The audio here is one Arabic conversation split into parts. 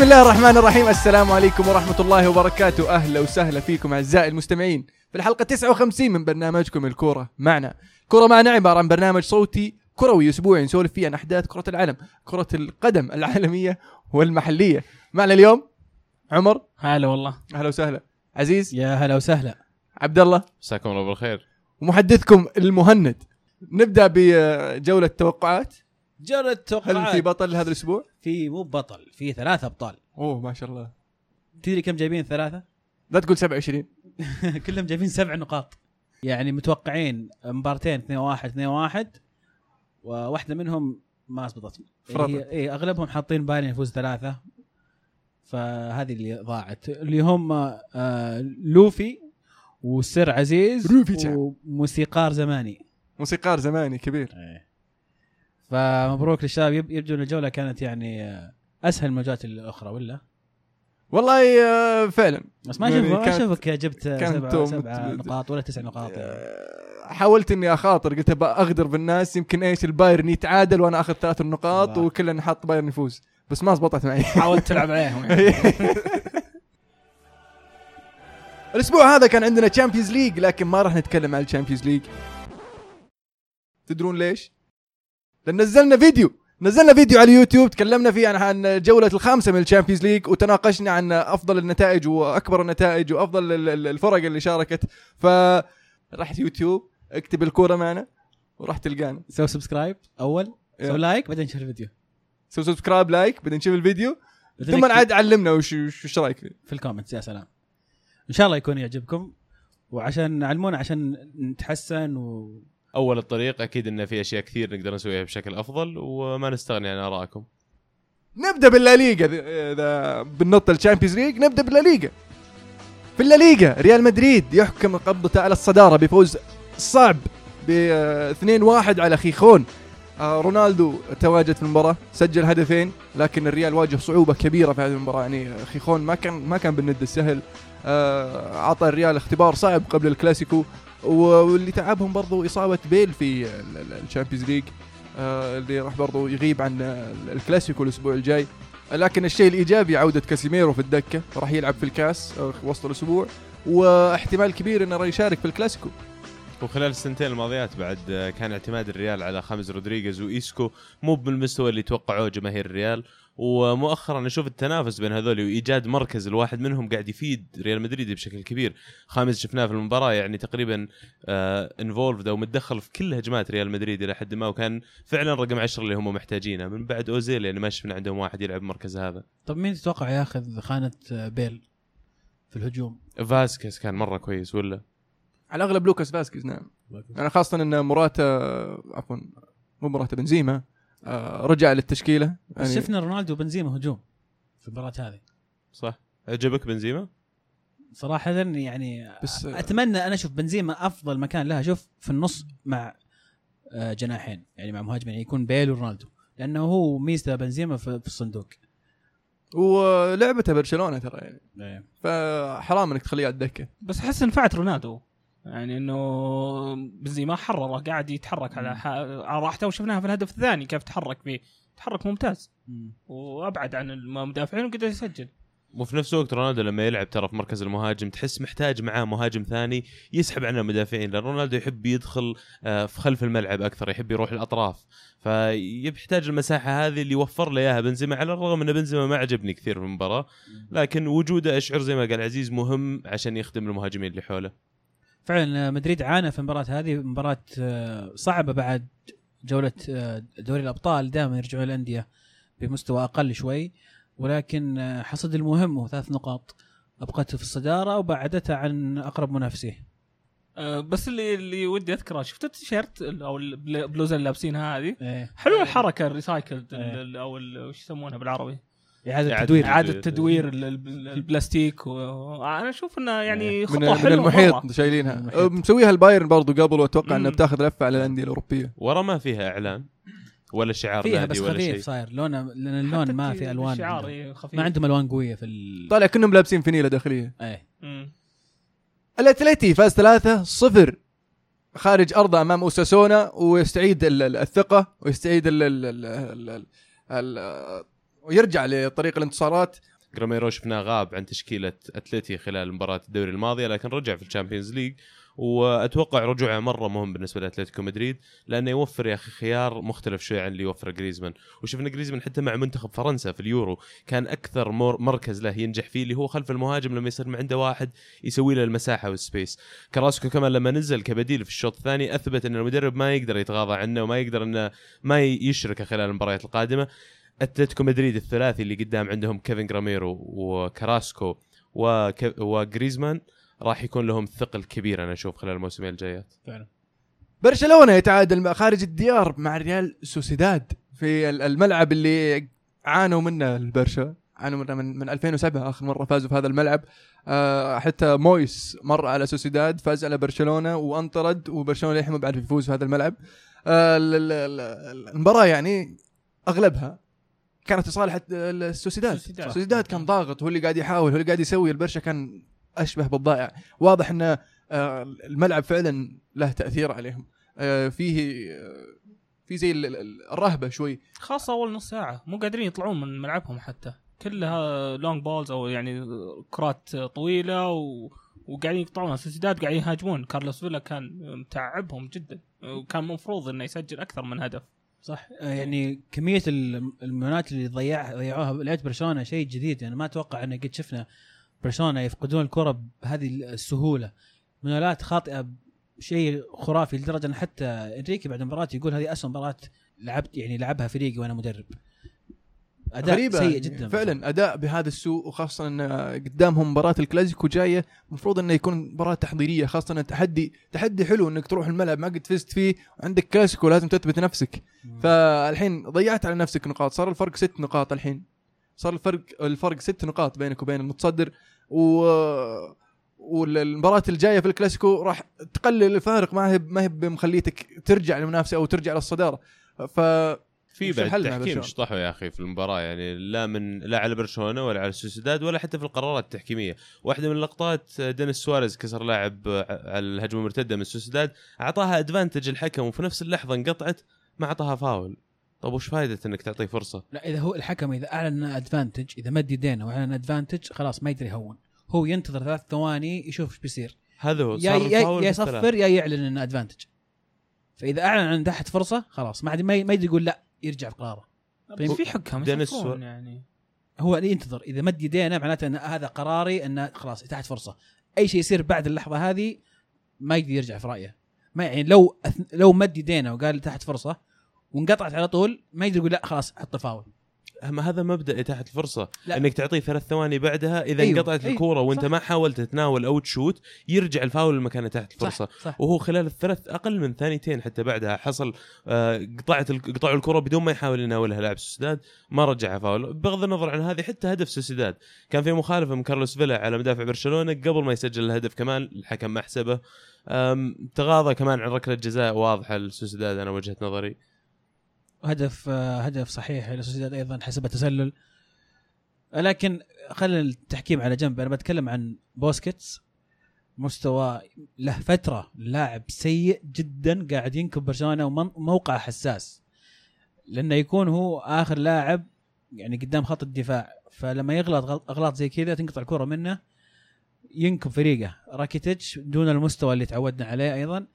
بسم الله الرحمن الرحيم. السلام عليكم ورحمة الله وبركاته. أهلا وسهلا فيكم أعزائي المستمعين في الحلقة 59 من برنامجكم الكورة معنا. كورة معنا عبارة عن برنامج صوتي كروي أسبوعي نسولف فيه عن أحداث كرة العالم كرة القدم العالمية والمحلية. معنا اليوم عمر. هلا والله. أهلا وسهلا. عزيز. يا هلا وسهلا. عبد الله مساكم الله بالخير. ومحدثكم المهند. نبدأ بجولة توقعات جرى هل في بطل هذا الأسبوع؟ في مو بطل في ثلاثة ابطال أوه ما شاء الله تدري كم جايبين ثلاثة؟ لا تقول 27 كلهم جايبين سبع نقاط يعني متوقعين مبارتين 2 1 2 1 وواحدة منهم ما زبطت. هي اي أغلبهم حاطين بايرن يفوز ثلاثة فهذه اللي ضاعت اللي هم آه لوفي وسر عزيز. وموسيقار زماني موسيقار زماني كبير إيه. فمبروك للشباب يب- يبدو إن الجولة كانت يعني أسهل من الجولات الأخرى ولا والله آه، فعلا بس ما يعني أشوف ما كانت- أشوفك جبت سبع, سبع نقاط ولا تسع نقاط يعني. آه، حاولت إني أخاطر قلت ابى أغدر بالناس يمكن إيش البايرن يتعادل وأنا آخذ ثلاث الله. وكلنا نحط بايرن يفوز بس ما زبطت معي حاولت تلعب عليهم يعني. الأسبوع هذا كان عندنا Champions League لكن ما راح نتكلم عن ال Champions League تدرون ليش؟ لأن نزلنا فيديو. نزلنا فيديو على اليوتيوب تكلمنا فيه عن عن الجولة الخامسة من ال Champions League وتناقشنا عن أفضل النتائج وأكبر النتائج ال- الفرق اللي شاركت. ف رحت يوتيوب اكتب الكورة معنا وراح تلقانا. سوي subscribe أول. يا. سوي like بعدين شوف الفيديو. سوي subscribe like بعدين شوف الفيديو. بعدين ثم عاد علمنا وش وش وش رأيك فيه. في ال comments يا سلام. إن شاء الله يكون يعجبكم. وعشان علمونا عشان نتحسن و أول الطريق أكيد إن في أشياء كثير نقدر نسويها بشكل أفضل وما نستغني عن آرائكم. نبدأ بالليغا إذا بننط ال Champions League نبدأ بالليغا في الليغا ريال مدريد يحكم قبضته على الصدارة بفوز صعب ب 2-1 على خيخون. آه، رونالدو تواجد في المباراة سجل هدفين لكن الريال واجه صعوبة كبيرة في هذه المباراة. يعني خيخون ما كان ما كان بالند السهل. آه، أعطى الريال اختبار صعب قبل الكلاسيكو واللي تعبهم برضو إصابة بيل في ال- ال- ال Champions League آه، اللي راح برضو يغيب عن آه، الكلاسيكو الأسبوع الجاي. لكن الشيء الإيجابي عودة كاسيميرو في الدكة راح يلعب في الكاس آه، وسط الأسبوع واحتمال كبير إنه راح يشارك في الكلاسيكو. وخلال السنتين الماضيات بعد آه، كان اعتماد الريال على خامس رودريغيز وإيسكو مو بالمستوى اللي توقعوه جماهير الريال. ومؤخرا نشوف التنافس بين هذول وإيجاد مركز الواحد منهم قاعد يفيد ريال مدريد بشكل كبير. خامس شفناه في المباراة يعني تقريبا involved أو متدخل في كل هجمات ريال مدريد إلى حد ما وكان فعلا رقم 10 اللي هم محتاجينه. من بعد أوزيل يعني ما شفنا عندهم واحد يلعب المركز هذا. طب مين تتوقع ياخذ خانة بيل في الهجوم؟ فاسكيز كان مرة كويس ولا؟ على الاغلب لوكاس فاسكيز نعم. يعني خاصة إن مراتا عفوا مو مراتا بنزيما آه، رجع للتشكيلة. يعني شفنا رونالدو وبنزيما هجوم في المباراة هذه. صح. عجبك بنزيما صراحة يعني بس أتمنى أنا أشوف بنزيما أفضل مكان لها شوف في النص مع آه، جناحين يعني مع مهاجمين يعني يكون بيل ورونالدو. لأنه هو ميزته بنزيما في في الصندوق. ولعبته برشلونة ترى يعني. فحرام إنك تخليه على الدكة. بس احس نفعت رونالدو. يعني إنه بنزيما حرره قاعد يتحرك على راحته وشفناها في الهدف الثاني كيف تحرك فيه. تحرك ممتاز. مم. وأبعد عن المدافعين وقدر يسجل. وفي نفس الوقت رونالدو لما يلعب ترى في مركز المهاجم تحس محتاج معاه مهاجم ثاني يسحب عن المدافعين لأن رونالدو يحب يدخل آه، في خلف الملعب أكثر يحب يروح الأطراف. فيحتاج المساحة هذه اللي وفر له إياها بنزيما على الرغم إن بنزيما ما عجبني كثير في المباراة. لكن وجوده أشعر زي ما قال عزيز مهم عشان يخدم المهاجمين اللي حوله. فعلا آه، مدريد عانى في المباراه هذه مباراة آه، صعبة بعد جولة آه، دوري الأبطال دائما يرجعون الأندية بمستوى أقل شوي ولكن حصد المهم هو ثلاث نقاط أبقته في الصدارة وبعدته عن أقرب منافسيه بس اللي اللي ودي أذكره شفت التيشيرت ال- أو البل- البلوزه اللي لابسينها هذه إيه. حلوة الحركة ال recycle إيه. أو وش يسمونها بالعربي إعادة إعادة تدوير إعادة تدوير ال- ال- البلاستيك وأنا أشوف إنه يعني من, خطوة من حلوة المحيط مرة. شايلينها المحيط. أه، مسويها البايرن برضو قبل وأتوقع انها. بتاخذ لفة على الأندية الأوروبية ورا ما فيها إعلان ولا شعار فيها نادي بس ولا خفيف شيء صاير لونه لأن اللون ما في ألوان عندهم. إيه، خفيف ما عندهم ألوان قوية في ال... طالع كأنهم لابسين فنيله داخلية إيه. الأتليتي فاز 3 0 خارج ارضه أمام أوساسونا ويستعيد ال- ال- الثقة ويستعيد ال ال ال ال ال ويرجع لطريق الانتصارات. جاميرو شفناه غاب عن تشكيلة اتلتي خلال مباراة الدوري الماضية لكن رجع في الشامبيونز ليج وأتوقع رجوعه مرة مهم بالنسبة لأتلتيكو مدريد لأنه يوفر يا أخي خيار مختلف شوي عن اللي يوفره جريزمان. وشفنا جريزمان حتى مع منتخب فرنسا في اليورو كان أكثر مر- مركز له ينجح فيه اللي هو خلف المهاجم لما يصير عنده واحد يسوي له المساحة وال space. كراسكو كمان لما نزل كبديل في الشوط الثاني أثبت إن المدرب ما يقدر يتغاضى عنه وما يقدر إنه ما يشركه خلال المباريات القادمة. أتلتيكو مدريد الثلاثي اللي قدام عندهم كيفن جاميرو وكراسكو وك... وجريزمان راح يكون لهم ثقل كبير أنا أشوف خلال الموسمين الجايات. فعلا. برشلونة يتعادل خارج الديار مع ريال سوسيداد في ال- الملعب اللي عانوا منه البرشا. عانوا منه من, من 2007 آخر مرة فازوا في هذا الملعب. آه حتى مويس مر على سوسيداد فاز على برشلونة وأنطرد وبرشلونة للحين ما بعرف يفوز في هذا الملعب. آه ال- ال- ال- المباراة يعني أغلبها كانت لصالح السوسيداد. سوسيداد. السوسيداد كان ضاغط هو اللي قاعد يحاول هو اللي قاعد يسوي البرشا كان أشبه بالضائع. واضح إن آه، الملعب فعلا له تأثير عليهم. آه، فيه آه، في زي ال- ال- الرهبة شوي. خاصة أول نص ساعة مو قادرين يطلعون من ملعبهم حتى. كلها long balls أو يعني كرات طويلة و... وقاعدين يقطعونها. سوسيداد قاعدين يهاجمون. كارلوس فيلا كان متعبهم جدا. وكان المفروض إنه يسجل أكثر من هدف. صح؟ آه، يعني كمية الم- المنات اللي ضيع ضيعوها لعيبه برشلونة شيء جديد. يعني ما أتوقع ان قد شفنا برشلونة يفقدون الكرة بهذه السهولة. مناولات خاطئة شيء خرافي لدرجة إن حتى إنريكي بعد المباراة يقول هذه اسوء مباراة لعبت يعني لعبها فريقي وأنا مدرب. أداء غريبة سيء يعني. جدا فعلا أداء بهذا السوء وخاصة إن قدامهم مباراة الكلاسيكو جاية المفروض إنه يكون مباراة تحضيرية خاصة إن تحدي تحدي حلو إنك تروح الملعب ما قد فزت فيه وعندك كلاسيكو لازم تثبت نفسك. فالحين ضيعت على نفسك نقاط صار الفرق ست نقاط الحين. صار الفرق الفرق ست نقاط بينك وبين المتصدر و والمباراة الجاية في الكلاسيكو راح تقلل الفارق ما هي ما هي بمخليتك ترجع للمنافسة أو ترجع للصدارة. ف في بعد تحكيم؟ شطحوا يا أخي في المباراة يعني لا من لا على برشلونة ولا على السوسيداد ولا حتى في القرارات التحكيمية. واحدة من اللقطات دينيس سواريز كسر لاعب على الهجمة المرتدة من السوسيداد أعطاها advantage الحكم وفي نفس اللحظة انقطعت ما أعطاها فاول طب وش فائده إنك تعطيه فرصة؟ لا إذا هو الحكم إذا أعلن advantage إذا مد يدينه وأعلن advantage خلاص ما يقدر يهون هو ينتظر ثلاث ثواني يشوف إيش بيصير. هذا هو يا يا. يصفر يا يعلن إنه ادفانتج فإذا أعلن عن تحت فرصة خلاص ما ما يقدر يقول لا. يرجع في قراره. بس في سوا- يعني. هو اللي ينتظر. إذا مد يدينا معناته إن هذا قراري انه خلاص تحت فرصة. أي شيء يصير بعد اللحظة هذه ما يقدر يرجع في رأيه. ما يعني لو أث- لو مد يدينا وقال تحت فرصة وانقطعت على طول ما يقدر يقول لا خلاص حط فاول. أما هذا مبدأ اتاحه الفرصة لا. إنك تعطيه ثلاث ثواني بعدها إذا أيوه، انقطعت أيوه، الكورة وأنت صح. ما حاولت تتناول أو تشوت يرجع الفاول لمكانه تحت الفرصة صح, صح. وهو خلال الثلاث أقل من ثانيتين حتى بعدها حصل آه، قطعت قطعوا الكرة بدون ما يحاول يناولها لاعب سوسيداد ما رجعها فاول بغض النظر عن هذه حتى هدف سوسيداد كان في مخالفة من كارلوس فيلا على مدافع برشلونة قبل ما يسجل الهدف كمان الحكم ما حسبه تغاضى كمان عن ركلة جزاء واضحة لسوسيداد أنا وجهة نظري هدف هدف صحيح لسوسيداد أيضا حسب تسلل لكن خلينا التحكيم على جنب. أنا بتكلم عن بوسكيتس. مستوى له فترة لاعب سيء جدا قاعد ينكب برشلونة وموقع حساس. لأنه يكون هو آخر لاعب يعني قدام خط الدفاع. فلما يغلط غلط- أغلاط زي كذا تنقطع الكرة منه ينكب فريقه. راكيتيتش دون المستوى اللي تعودنا عليه أيضا.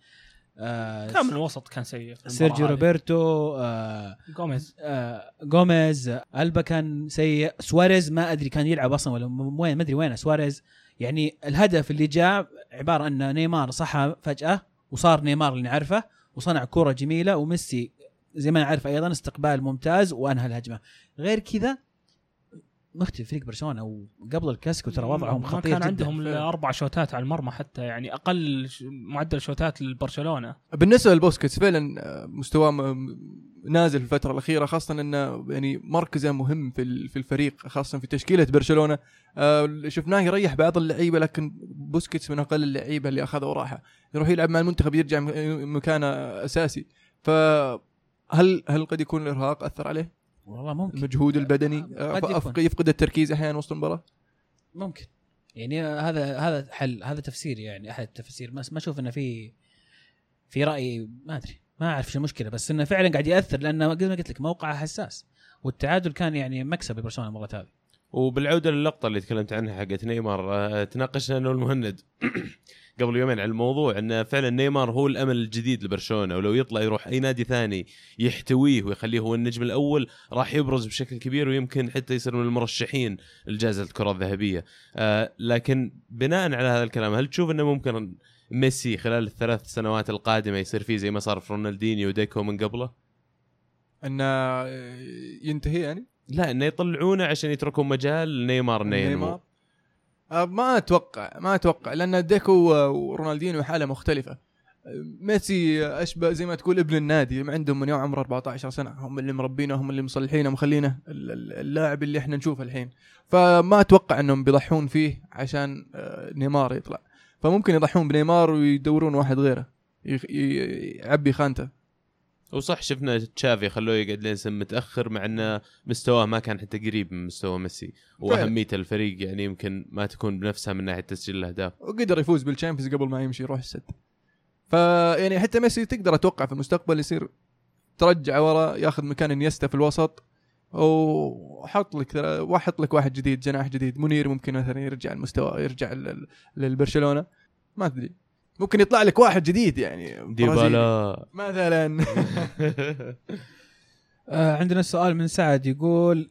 آه كامل الوسط كان سيء سيرجي. روبرتو آه جوميز آه، جوميز ألبا كان سيء. سواريز ما أدري كان يلعب أصلا ولا وين ما أدري وين سواريز يعني الهدف اللي جاء عبارة أن نيمار صحى فجأة وصار نيمار اللي نعرفه وصنع كرة جميلة وميسي زي ما نعرف أيضا استقبال ممتاز وأنهى الهجمة. غير كذا مختلف فريق برشلونة وقبل الكلاسيكو ترى وضعهم ما خطير كان جدا. عندهم أربع شوتات على المرمى حتى يعني أقل معدل شوتات لبرشلونة. بالنسبة لبوسكيتس فعلا آه، مستواه نازل في الفترة الأخيرة خاصة إنه يعني مركزه مهم في ال- في الفريق خاصة في تشكيلة برشلونة. آه، شفناه يريح بعض اللعيبة لكن بوسكيتس من أقل اللعيبة اللي أخذوا راحة. يروح يلعب مع المنتخب يرجع مكانه أساسي. فهل هل قد يكون الإرهاق أثر عليه؟ والله ممكن. المجهود البدني. قد آه، يكون. أف- يفقد التركيز أحيانا وسط المباراة؟ ممكن. يعني هذا هذا حل هذا تفسير يعني أحد التفاسير بس ما أشوف إنه في في رأي ما أدري. ما أعرف شو المشكلة بس إنه فعلا قاعد يأثر لأنه زي ما قلت لك موقعه حساس. والتعادل كان يعني مكسب لبرشلونة المرة هذه. وبالعودة للقطة اللي تكلمت عنها حقت نيمار آه، تناقشنا أنا والمهند قبل يومين على الموضوع أن فعلا نيمار هو الأمل الجديد لبرشلونة ولو يطلع يروح أي نادي ثاني يحتويه ويخليه هو النجم الأول راح يبرز بشكل كبير ويمكن حتى يصير من المرشحين لجائزة الكرة الذهبية آه لكن بناء على هذا الكلام هل تشوف أنه ممكن ميسي خلال الثلاث سنوات القادمة يصير فيه زي ما صار في رونالدينيو وديكو من قبله؟ انه ينتهي يعني لا إنه يطلعونه عشان يتركون مجال لنيمار انه نيمار. آه، ما أتوقع ما أتوقع لأن ديكو ورونالدينيو حالة مختلفة. ميسي اشبه زي ما تقول ابن النادي عندهم من يوم عمره 14 سنة. هم اللي مربينه هم اللي مصلحينه ال- اللاعب اللي إحنا نشوفه الحين. فما أتوقع إنهم بيضحون فيه عشان آه، نيمار يطلع. فممكن يضحون بنيمار ويدورون واحد غيره يعبي خانته. وصح شفنا تشافي خلوه يقعد لين سن متأخر مع إنه مستواه ما كان حتى قريب من مستوى ميسي. وأهمية الفريق يعني يمكن ما تكون بنفسها من ناحية تسجيل الأهداف. وقدر يفوز بالشامبيونز قبل ما يمشي يروح السد. فيعني حتى ميسي تقدر أتوقع في المستقبل يصير ترجع ورا ياخذ مكان إنيستا في الوسط وحط لك واحط لك واحد جديد جناح جديد منير ممكن مثلا يرجع المستوى يرجع لل- للبرشلونة. ما تدري ممكن يطلع لك واحد جديد يعني. ديبالا. مثلا. آه عندنا سؤال من سعد يقول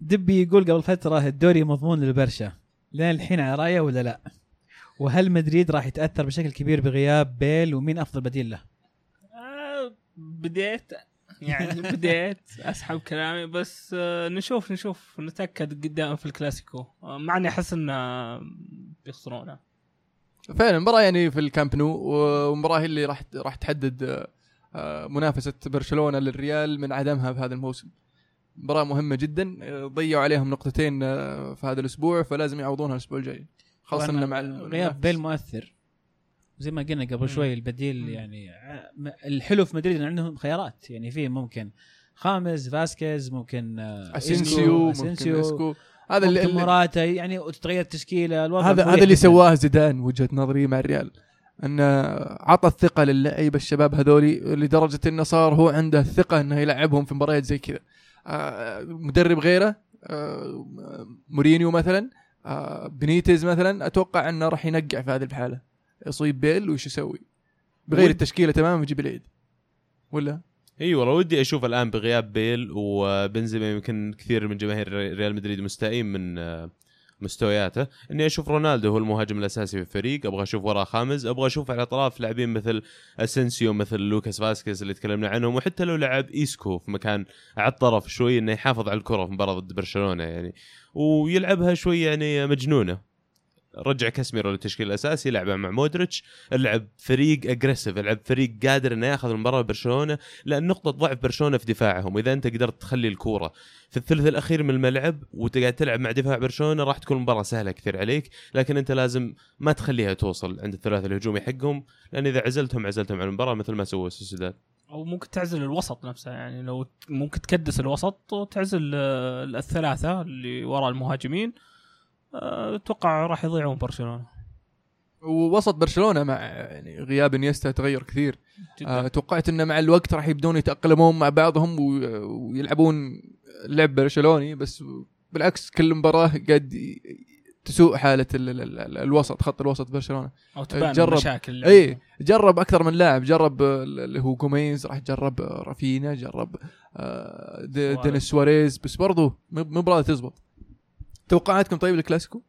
دبي يقول قبل فترة الدوري مضمون للبرشا. لين الحين على رأيه ولا لا؟ وهل مدريد راح يتأثر بشكل كبير بغياب بيل؟ ومين أفضل بديل له؟ آه، بديت. يعني بديت. أسحب كلامي. بس آه، نشوف نشوف. نتأكد قدام في الكلاسيكو. آه، مع إني أحس إنه بيخسرونه. فعلا مباراة يعني في الكامب نو ومباراة هي اللي راح راح تحدد آه، آه، منافسة برشلونة للريال من عدمها في هذا الموسم. مباراة مهمة جدا آه، ضيعوا عليهم نقطتين آه، في هذا الأسبوع فلازم يعوضونها الأسبوع الجاي. انه مع غياب بيل مؤثر. زي ما قلنا قبل شوي البديل يعني م- الحلو في مدريد إن عندهم خيارات. يعني في ممكن خاميس فاسكيز ممكن آه، أسينسيو ممكن أسينسيو. إسكو. هذا اللي, موراتا يعني وتتغير التشكيله الوضع هذا هذا اللي. سواه زيدان وجهة نظري مع الريال. انه عطى الثقة للعيبة الشباب هذولي لدرجة انه صار هو عنده الثقة أنه يلعبهم في مباريات زي كذا. آه، مدرب غيره آه، مورينيو مثلا آه، بنيتز مثلا أتوقع أنه راح ينقع في هذه الحالة يصيب بيل وش يسوي؟ بغير التشكيلة تماما ويجيب العيد ولا؟ اي والله ودي أشوف الآن بغياب بيل وبنزيما يمكن كثير من جماهير ريال مدريد مستائين من آه، مستوياته. إني أشوف رونالدو هو المهاجم الأساسي في الفريق. أبغى أشوف وراه خاميس أبغى أشوف على الاطراف لاعبين مثل اسنسيو مثل لوكاس فاسكيز اللي تكلمنا عنهم وحتى لو لعب إيسكو في مكان على الطرف شوي إنه يحافظ على الكرة في مباراة ضد برشلونة يعني ويلعبها شوي يعني مجنونة. رجع كاسميرو للتشكيل الأساسي لعبه مع مودريتش لعب فريق اجريسيف لعب فريق قادر إنه ياخذ المباراة برشلونه لأن نقطة ضعف برشلونة في دفاعهم. واذا أنت قدرت تخلي الكورة في الثلث الأخير من الملعب وتقعد تلعب مع دفاع برشلونة راح تكون المباراه سهلة كثير عليك. لكن أنت لازم ما تخليها توصل عند الثلاث الهجومي حقهم لأن إذا عزلتهم عزلتهم عن المباراة مثل ما سووا سوسيداد أو ممكن تعزل الوسط نفسه يعني لو ممكن تكدس الوسط وتعزل آه، الثلاثة اللي وراء المهاجمين. أتوقع راح يضيعون برشلونة. ووسط برشلونة مع يعني غياب إنيستا تغير كثير. جدا. آه، توقعت إنه مع الوقت راح يبدون يتأقلمون مع بعضهم ويلعبون لعب برشلوني بس بالعكس كل مباراة ي- تسوء حالة ال ال ال الوسط خط الوسط برشلونة. أو تبان جرب- مشاكل اي جرب أكثر من لاعب جرب اللي هو جوميز راح جرب آه، رافينا جرب. دينيس سواريز بس برضو مو براضي تزبط. توقعاتكم طيب الكلاسيكو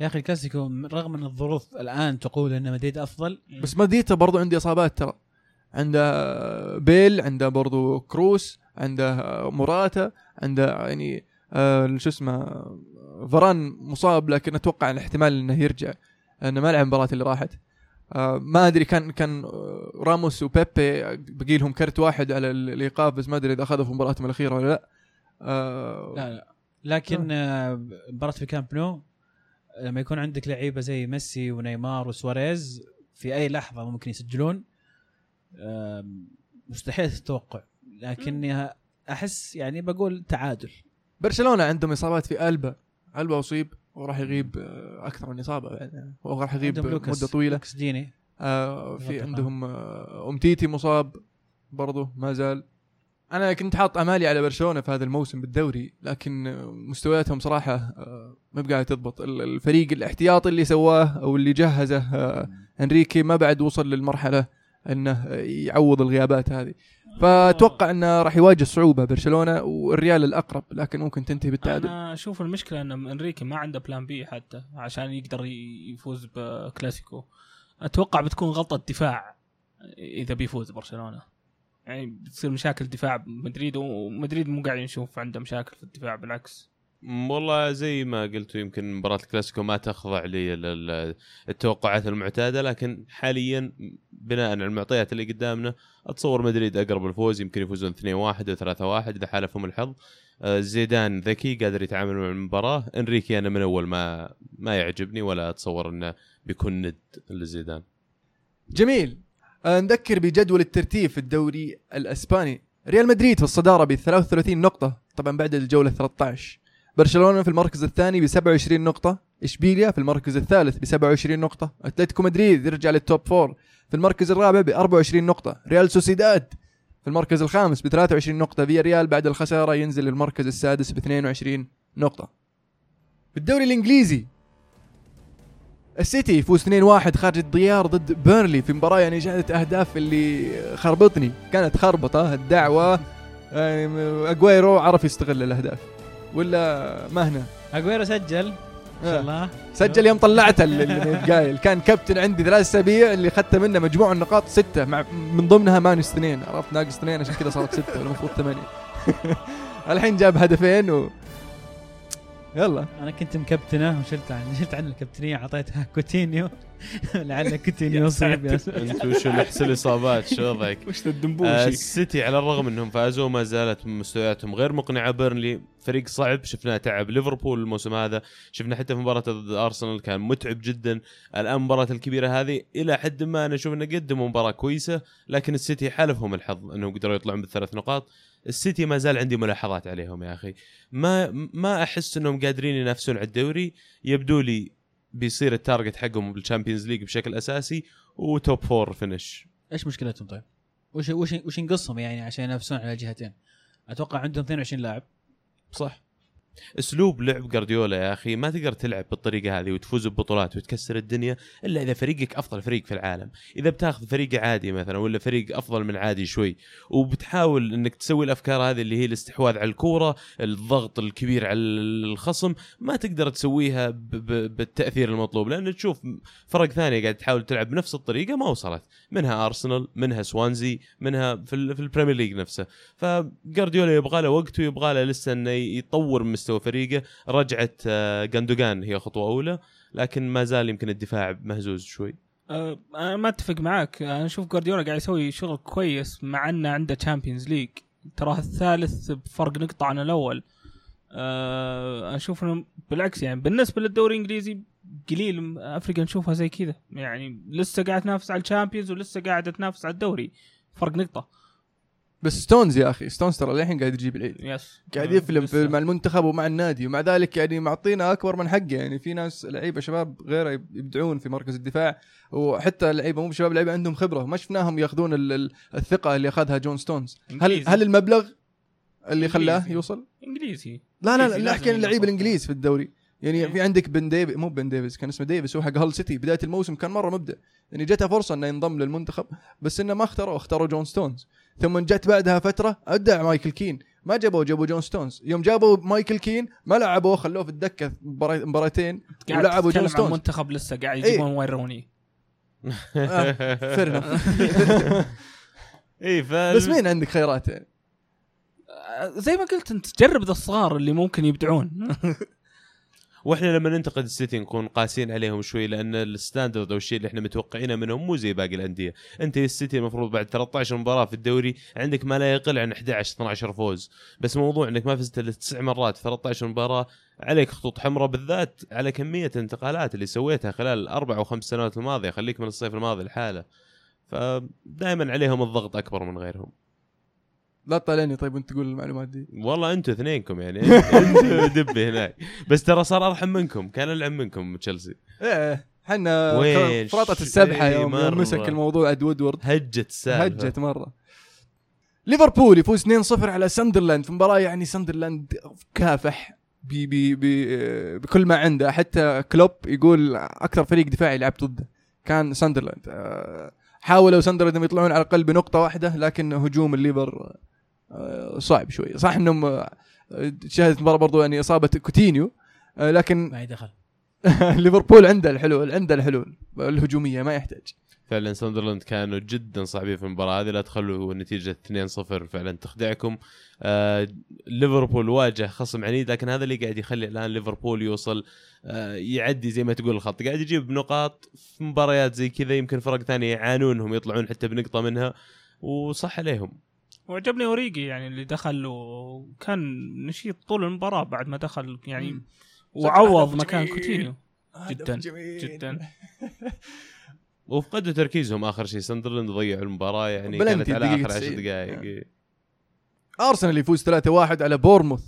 يا أخي الكلاسيكو رغم أن الظروف الآن تقول ان مدريد أفضل بس مدريد برضو عنده إصابات ترى. عنده بيل عنده برضو كروس عنده موراتا عنده يعني آه، شو اسمه فران مصاب لكن أتوقع الاحتمال إنه يرجع لأنه ما لعب المباراة اللي راحت. آه، ما أدري كان كان آه، راموس وبيبي بقي لهم كرت واحد على ال- الإيقاف بس ما أدري إذا أخذوا في مباراتهم الأخيرة ولا لا. آه، لا لا. لكن آه، مباراة في كامب نو لما يكون عندك لعيبة زي ميسي ونيمار وسواريز في أي لحظة ممكن يسجلون مستحيل التوقع لكني أحس يعني بقول تعادل. برشلونة عندهم إصابات في ألبا. ألبا أصيب وراح يغيب آه، أكثر من إصابة بعد وراح يغيب مدة طويلة. لوكاس ديني. آه في. عندهم آه ام تيتي مصاب برضه ما زال. أنا كنت حاط أمالي على برشلونة في هذا الموسم بالدوري لكن مستوياتهم صراحة آه، ما بقاعده تضبط. ال- الفريق الاحتياطي اللي سواه أو اللي جهزه آه، أنريكي ما بعد وصل للمرحلة إنه يعوض الغيابات هذه. فأتوقع إنه راح يواجه صعوبة برشلونة والريال الأقرب لكن ممكن تنتهي بالتعادل. أنا أشوف المشكلة إن إنريكي ما عنده plan B حتى عشان يقدر يفوز بكلاسيكو. أتوقع بتكون غلطة دفاع إذا بيفوز برشلونة. يعني بتصير مشاكل دفاع مدريد ومدريد مو قاعد نشوف عنده مشاكل في الدفاع بالعكس. والله زي ما قلتوا يمكن مباراة الكلاسيكو ما تخضع للتوقعات المعتادة لكن حاليا بناء على المعطيات اللي قدامنا أتصور مدريد أقرب الفوز يمكن يفوزون 2-1 أو 3-1 إذا حالفهم الحظ. زيدان ذكي قادر يتعامل مع المباراة. إنريكي أنا من أول ما ما يعجبني ولا أتصور إنه بيكون ند لزيدان. جميل. نذكر بجدول الترتيب في الدوري الإسباني. ريال مدريد في الصدارة ب 33 نقطة طبعا بعد الجولة 13 برشلونة في المركز الثاني ب 27 نقطة. إشبيليا في المركز الثالث ب 27 نقطة. أتلتيكو مدريد يرجع لل top four في المركز الرابع ب 24 نقطة. ريال سوسيداد في المركز الخامس ب 23 نقطة. فيا ريال بعد الخسارة ينزل للمركز السادس ب 22 نقطة. في الدوري الإنجليزي السيتي يفوز 2-1 خارج الديار ضد بيرنلي في مباراة يعني جاءت أهداف اللي خربطني. كانت خربطة الدعوة. يعني أجويرو عرف يستغل الأهداف. ولا ما هنا؟ اجويرو سجل. ما شاء آه. الله. سجل يوم طلعته اللي اللي قايل كان كابتن عندي ثلاث أسابيع اللي اخذت منه مجموع النقاط ستة. مع من ضمنها minus اثنين. عرفت ناقص اثنين عشان كذا صارت ستة والمفروض ثمانية. الحين جاب هدفين و يلا. أنا كنت مكابتنه وشلت عن شلت عن الكابتنيه أعطيتها كوتينيو. لعل كوتينيو يصيب يا ساتر. أنت وشو نحس الاصابات شو وضعك؟ وش آه، الدنبوشي؟ السيتي على الرغم إنهم فازوا ما زالت مستوياتهم. غير مقنعة بيرنلي فريق صعب شفناه تعب. ليفربول الموسم هذا شفنا حتى في مباراة ضد أرسنال كان متعب جدا. الآن المباراه الكبيرة هذه إلى حد ما أنا أشوف إنه قدموا مباراة كويسة لكن السيتي حالفهم الحظ إنهم قدروا يطلعون بالثلاث نقاط. السيتي ما زال عندي ملاحظات عليهم يا أخي. ما ما أحس إنهم قادرين ينافسون على الدوري. يبدو لي بيصير ال target حقهم بال Champions League بشكل أساسي و top four finish. إيش مشكلتهم طيب؟ وش وش وش ينقصهم يعني عشان ينافسون على جهتين؟ أتوقع عندهم 22 لاعب. صح. اسلوب لعب جارديولا يا أخي ما تقدر تلعب بالطريقة هذه وتفوز ببطولات وتكسر الدنيا إلا إذا فريقك أفضل فريق في العالم. إذا بتاخذ فريق عادي مثلا ولا فريق أفضل من عادي شوي وبتحاول إنك تسوي الأفكار هذه اللي هي الاستحواذ على الكورة الضغط الكبير على الخصم ما تقدر تسويها بالتأثير المطلوب. لأن تشوف فرق ثانية قاعد تحاول تلعب بنفس الطريقة ما وصلت. منها أرسنال منها سوانزي منها في ال Premier League نفسه. فجارديولا يبغى له وقت ويبغى له لسه إنه يطور من مستوى فريقه. رجعت آه، جوندوجان هي خطوة أولى لكن ما زال يمكن الدفاع مهزوز شوي. أه، أنا ما أتفق معاك. أنا أشوف جوارديولا قاعد يسوي شغل كويس مع إنه عنده Champions League تراه الثالث بفرق نقطة عن الأول. أه، أشوف إنه بالعكس يعني بالنسبة للدوري الإنجليزي قليل أفريقيا نشوفها زي كذا. يعني لسه قاعد تنافس على ال Champions ولسه قاعدة تنافس على الدوري. فرق نقطة. بس ستونز يا أخي ستونز ترى للحين قاعد يجيب العيد. بس قاعد يفلم في. مع المنتخب ومع النادي ومع ذلك يعني معطينا أكبر من حقه. يعني في ناس لعيبة شباب غيره يبدعون في مركز الدفاع وحتى اللعيبه مو شباب لعيبة عندهم خبرة. ما شفناهم ياخذون ال- ال- الثقة اللي أخذها جون ستونز هل. هل المبلغ اللي خلاه. يوصل؟ إنجليزي. لا لا لا, لا احكي عن اللعيبه. الانجليز في الدوري. يعني إيه. في عندك بن ديفيد مو بن ديفيز كان اسمه ديفيس هو حق هال سيتي. بداية الموسم كان مرة مبدع. يعني جته فرصة إنه ينضم للمنتخب بس إنه ما اختاروا اختاروا جون ستونز ثم جت بعدها فترة ادع مايكل كين. ما جابوا جابوا جون ستونز. يوم جابوا مايكل كين ما لعبوه خلوه في الدكة مبارا- مباراتين ولعبوا جون ستونز. منتخب لسه قاعد إيه. يجيبون وين روني. fair اي ف بس مين عندك خيارات يعني؟ أه، زي ما قلت أنت جرب ذا الصغار اللي ممكن يبدعون. وإحنا لما ننتقد السيتي نكون قاسين عليهم شوي لأن ال standard أو الشيء اللي إحنا متوقعينه منهم مو زي باقي الأندية، أنت السيتي المفروض بعد 13 مباراة في الدوري عندك ما لا يقل عن 11 12 فوز، بس موضوع إنك ما فزت إلا تسع مرات في 13 مباراة عليك خطوط حمراء بالذات على كمية الانتقالات اللي سويتها خلال الاربع أو خمس سنوات الماضية خليك من الصيف الماضي لحاله. فدائما عليهم الضغط أكبر من غيرهم. لا تطالعني طيب وانت تقول المعلومات دي. والله أنتوا اثنينكم يعني. أنتوا دب هناك. بس ترى صار ارحم منكم. كان العب منكم تشيلسي. إيه حنا وين؟ فرطت السبحه إيه، يوم. يوم مسك الموضوع اد وودورد. هجت السالفه هجت مرة. ليفربول يفوز 2-0 على ساندرلاند. في مباراة يعني ساندرلاند كافح بي بي بي بكل ما عنده. حتى كلوب يقول أكثر فريق دفاعي لعبت ضده. كان ساندرلاند. آه، حاولوا ساندرلاند يطلعون على الاقل بنقطه واحدة لكن هجوم الليفر صعب شوي. صح إنهم آه، شهدت مباراة برضو يعني إصابة كوتينيو آه، لكن ما دخل. ليفربول عنده الحلول عنده الحلول الهجومية ما يحتاج. فعلا ساندرلاند كانوا جدا صعبين في المباراة هذه لا تخلوا نتيجة 2-0 فعلا تخدعكم. آه ليفربول واجه خصم عنيد لكن هذا اللي قاعد يخلي الآن ليفربول يوصل آه يعدي زي ما تقول الخط. قاعد يجيب نقاط في مباريات زي كذا يمكن فرق ثانية يعانون انهم يطلعون حتى بنقطة منها وصح عليهم. وعجبني أوريجي يعني اللي دخل وكان نشيط طول المباراة بعد ما دخل يعني مم. وعوض مكان. كوتينيو. جداً، جميل. جدا. وفقدوا تركيزهم آخر شيء. ساندرلاند ضيعوا المباراة يعني كانت على آخر 10 90. دقائق. أرسنال يفوز 3-1 على بورموث.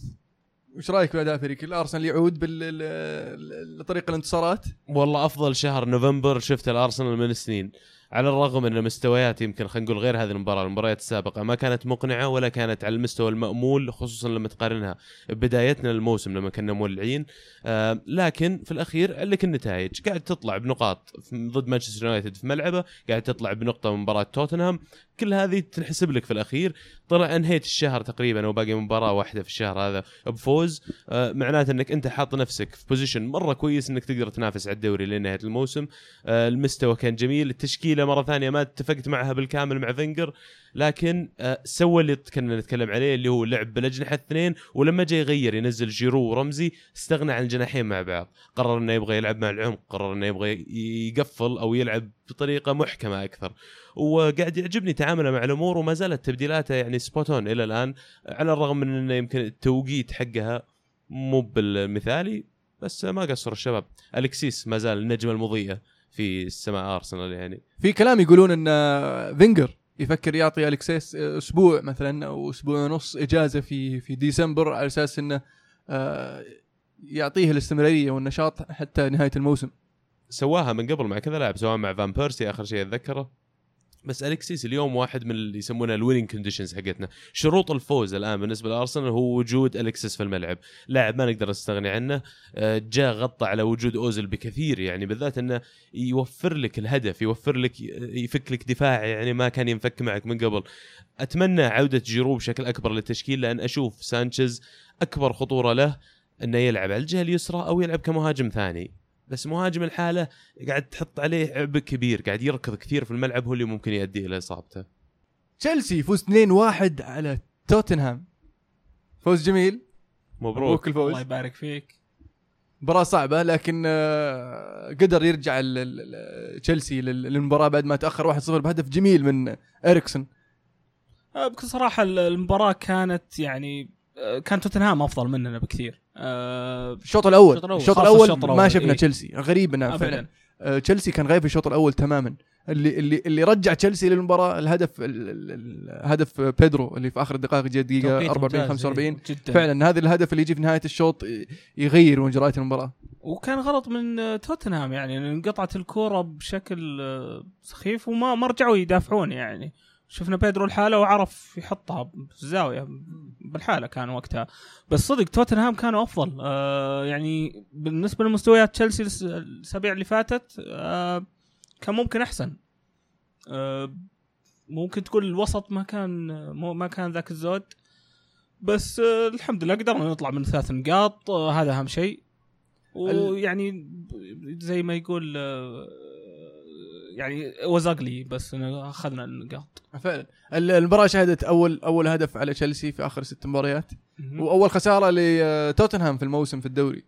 وش رأيك في أداء فريق الأرسنال؟ يعود بالطريقة الانتصارات؟ والله أفضل شهر نوفمبر شفت الأرسنال من سنين على الرغم ان مستويات يمكن خلينا نقول غير هذه المباراة المباريات السابقة ما كانت مقنعة ولا كانت على المستوى المأمول خصوصا لما تقارنها ببدايتنا الموسم لما كنا مولعين. آه لكن في الأخير لك النتائج. قاعد تطلع بنقاط ضد مانشستر يونايتد في ملعبه قاعد تطلع بنقطة من مباراة توتنهام. كل هذه تنحسب لك في الأخير. طلع انهيت الشهر تقريبا وباقي مباراة واحدة في الشهر هذا بفوز. آه معناته إنك أنت حاط نفسك في position مرة كويس إنك تقدر تنافس على الدوري لنهاية الموسم. آه المستوى كان جميل التشكيلة مرة ثانية ما اتفقت معها بالكامل مع فينجر لكن آه سوى اللي كنا نتكلم عليه اللي هو لعب بالاجنحه الاثنين ولما جاي يغير ينزل جيرو ورمزي استغنى عن الجناحين مع بعض. قرر إنه يبغى يلعب مع العمق قرر إنه يبغى يقفل أو يلعب بطريقة محكمة أكثر. وقاعد يعجبني تعامله مع الأمور وما زالت تبديلاته يعني spot on إلى الآن على الرغم من إنه يمكن التوقيت حقها مو بالمثالي بس ما قصروا الشباب. الكسيس ما زال النجمة المضيئة. في سماء ارسنال يعني. في كلام يقولون إن فينجر يفكر يعطي الكسيس أسبوع مثلا أو أسبوع ونص إجازة في في ديسمبر على أساس انه آه، يعطيه الاستمرارية والنشاط حتى نهاية الموسم. سواها من قبل مع كذا لاعب سواء مع فان بيرسي آخر شيء أتذكره. بس الكسيس اليوم واحد من اللي يسمونها ال winning conditions حقتنا. شروط الفوز الآن بالنسبة لأرسنال هو وجود الكسيس في الملعب. لاعب ما نقدر نستغني عنه. آه، جاء غطى على وجود اوزل بكثير يعني بالذات إنه يوفر لك الهدف يوفر لك يفك لك دفاع يعني ما كان ينفك معك من قبل. أتمنى عودة جيرو بشكل أكبر للتشكيل لأن أشوف سانشيز أكبر خطورة له إنه يلعب على الجهة اليسرى أو يلعب كمهاجم ثاني. بس مهاجم الحالة قاعد تحط عليه عبء كبير قاعد يركض كثير في الملعب هو اللي ممكن يؤدي إلى إصابته. تشيلسي يفوز 2-1 على توتنهام. فوز جميل. مبروك. مبروك الفوز. الله يبارك فيك. مباراة صعبة لكن آه، قدر يرجع ال- ال- ال- تشيلسي لل- للمباراة بعد ما تأخر 1-0 بهدف جميل من إريكسون. آه، بكل صراحة ال- المباراة كانت يعني آه، كان توتنهام أفضل مننا بكثير. الشوط الأول. الشوط الأول. الشوط ما شفنا إيه. تشيلسي غريب انه فعلا. آه، تشيلسي كان غايب في الشوط الأول تماما. اللي اللي اللي رجع تشيلسي للمباراة الهدف ال- ال- ال- هدف بيدرو اللي في آخر الدقائق جاء توقيت 44 ممتاز، 45 جدا. فعلا هذا الهدف اللي يجي في نهاية الشوط يغير مجريات المباراة. وكان غلط من آه، توتنهام يعني انقطعت الكورة بشكل آه، سخيف وما ما رجعوا يدافعون يعني. شفنا بيدرو الحاله وعرف يحطها في الزاويه بالحالة كان وقتها. بس صدق توتنهام كانوا أفضل. آه يعني بالنسبة لمستويات تشيلسي الأسابيع اللي فاتت آه كان ممكن أحسن. آه ممكن تقول الوسط ما كان ما كان ذاك الزود. بس آه الحمد لله قدرنا نطلع من ثلاث نقاط آه هذا أهم شيء. ويعني زي ما يقول آه يعني وزقلي بس أخذنا النقاط فعلا. ال- المباراة شهدت أول أول هدف على تشيلسي في آخر ست مباريات. مهم. وأول خسارة لتوتنهام في الموسم في الدوري.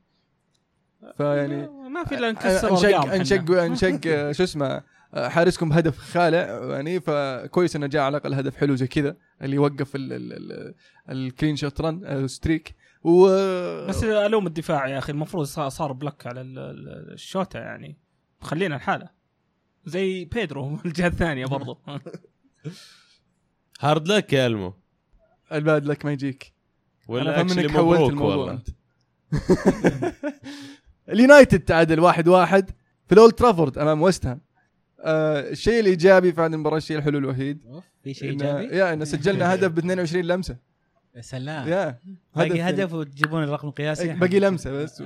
فيعني ما في إلا نكسر انشق أرقام حنا. انشق أنشق آه، شو اسمه آه، حارسكم بهدف خالع يعني فكويس إنه جاء على الأقل هدف حلو زي كذا اللي يوقف ال- ال- ال- الكلين شوت رن ستريك و بس ألوم الدفاع يا أخي المفروض صار بلك على ال- ال- الشوطة يعني. خلينا الحالة. زي بيدرو الجهة الثانية برضو. hard luck يا ألمو. ال bad luck ما يجيك. ولا أنا إنك حولت الموضوع. انت اليونايتد تعادل واحد واحد في الأولد ترافورد أمام ويست هام. آه الشيء الإيجابي في هذه المباراة الشيء الحلو الوحيد في شيء إن- إيجابي؟ يا ان سجلنا هدف ب 22 لمسة. يا سلام. يا باقي هدف وتجيبون الرقم القياسي باقي لمسة بس.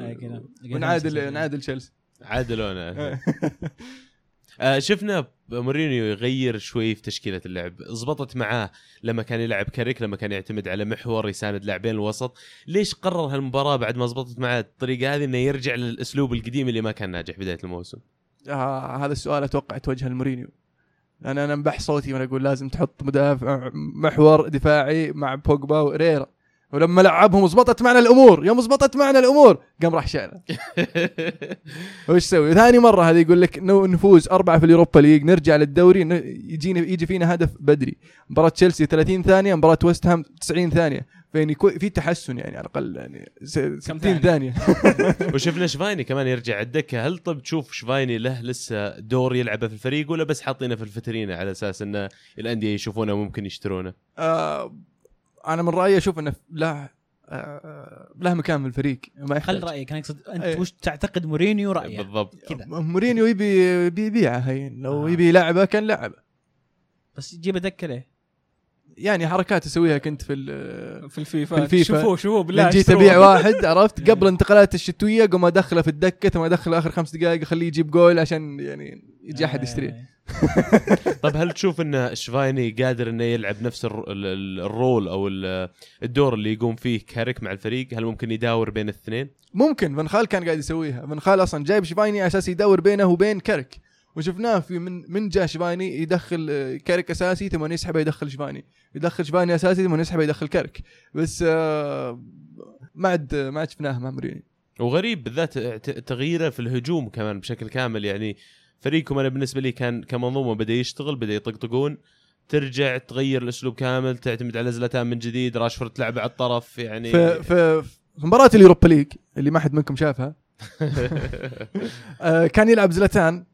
ونعادل نعادل تشيلسي. عادلونا. آه شفنا مورينيو يغير شوي في تشكيلة اللعب. زبطت معاه لما كان يلعب كاريك لما كان يعتمد على محور يساند لاعبين الوسط. ليش قرر هالمباراة بعد ما زبطت معاه الطريقة هذه إنه يرجع للأسلوب القديم اللي ما كان ناجح بداية الموسم؟ آه هذا السؤال أتوقع توجه لمورينيو. لأن أنا أنبح صوتي وأنا أقول لازم تحط مدافع محور دفاعي مع بوجبا وريرا ولما لعبهم زبطت معنا الأمور. يوم زبطت معنا الأمور قام راح شالها وش سوي ثاني مرة هذه يقول لك نو- نفوز أربعة في اليوروبا ليج نرجع للدوري يجينا يجي فينا هدف بدري. مباراة تشيلسي 30 ثانية مباراة ويست هام 90 ثانية. فيعني في تحسن يعني على الأقل يعني س- 60 ثانية؟ ثانية. وشفنا شفايني كمان يرجع الدكة. هل طب تشوف شفايني له لسه دور يلعبه في الفريق ولا بس حاطينه في الفترينه على أساس إن الأندية يشوفونه وممكن يشترونه؟ آه أنا من رأيي أشوف إنه له آه له مكان في الفريق ما يحتاج. خل رأيك؟ أنا اقصد أنت أي. وش تعتقد مورينيو رأيه؟ بالضبط. كذا. مورينيو يبي يبي يبيعه هين لو آه. يبي يلعبه كان لعبة. بس جيب دكه ليه؟ يعني حركات أسويها كنت في ال- في الفيفا. في الفيفا. شوفوه شوفوه بالله جيت. أبيع واحد عرفت؟ قبل الانتقالات الشتوية قوم أدخله في الدكة ثم أدخله آخر خمس دقائق أخليه يجيب جول عشان يعني يجي أحد يشتريه. طب هل تشوف إن شفايني قادر إنه يلعب نفس الر- ال- ال- ال role أو ال- الدور اللي يقوم فيه كاريك مع الفريق؟ هل ممكن يداور بين الاثنين؟ ممكن. فان خال كان قاعد يسويها. فان خال أصلا جايب شفايني أساس يدور بينه وبين كاريك وشفناه في من من جاء شفايني يدخل آه، كاريك أساسي ثم يسحبه يدخل شفايني. يدخل شفايني أساسي ثم يسحبه يدخل كاريك بس آه، ما عاد ما عاد شفناها مع مورينيو. وغريب بالذات تغييره في الهجوم كمان بشكل كامل. يعني فريقكم أنا بالنسبة لي كان كمنظومة بدأ يشتغل بدأ يطقطقون. ترجع تغير الأسلوب كامل تعتمد على زلتان من جديد راشفورد تلعب على الطرف يعني في في في مباراة اليوروبا ليج اللي ما حد منكم شافها. آه، كان يلعب زلتان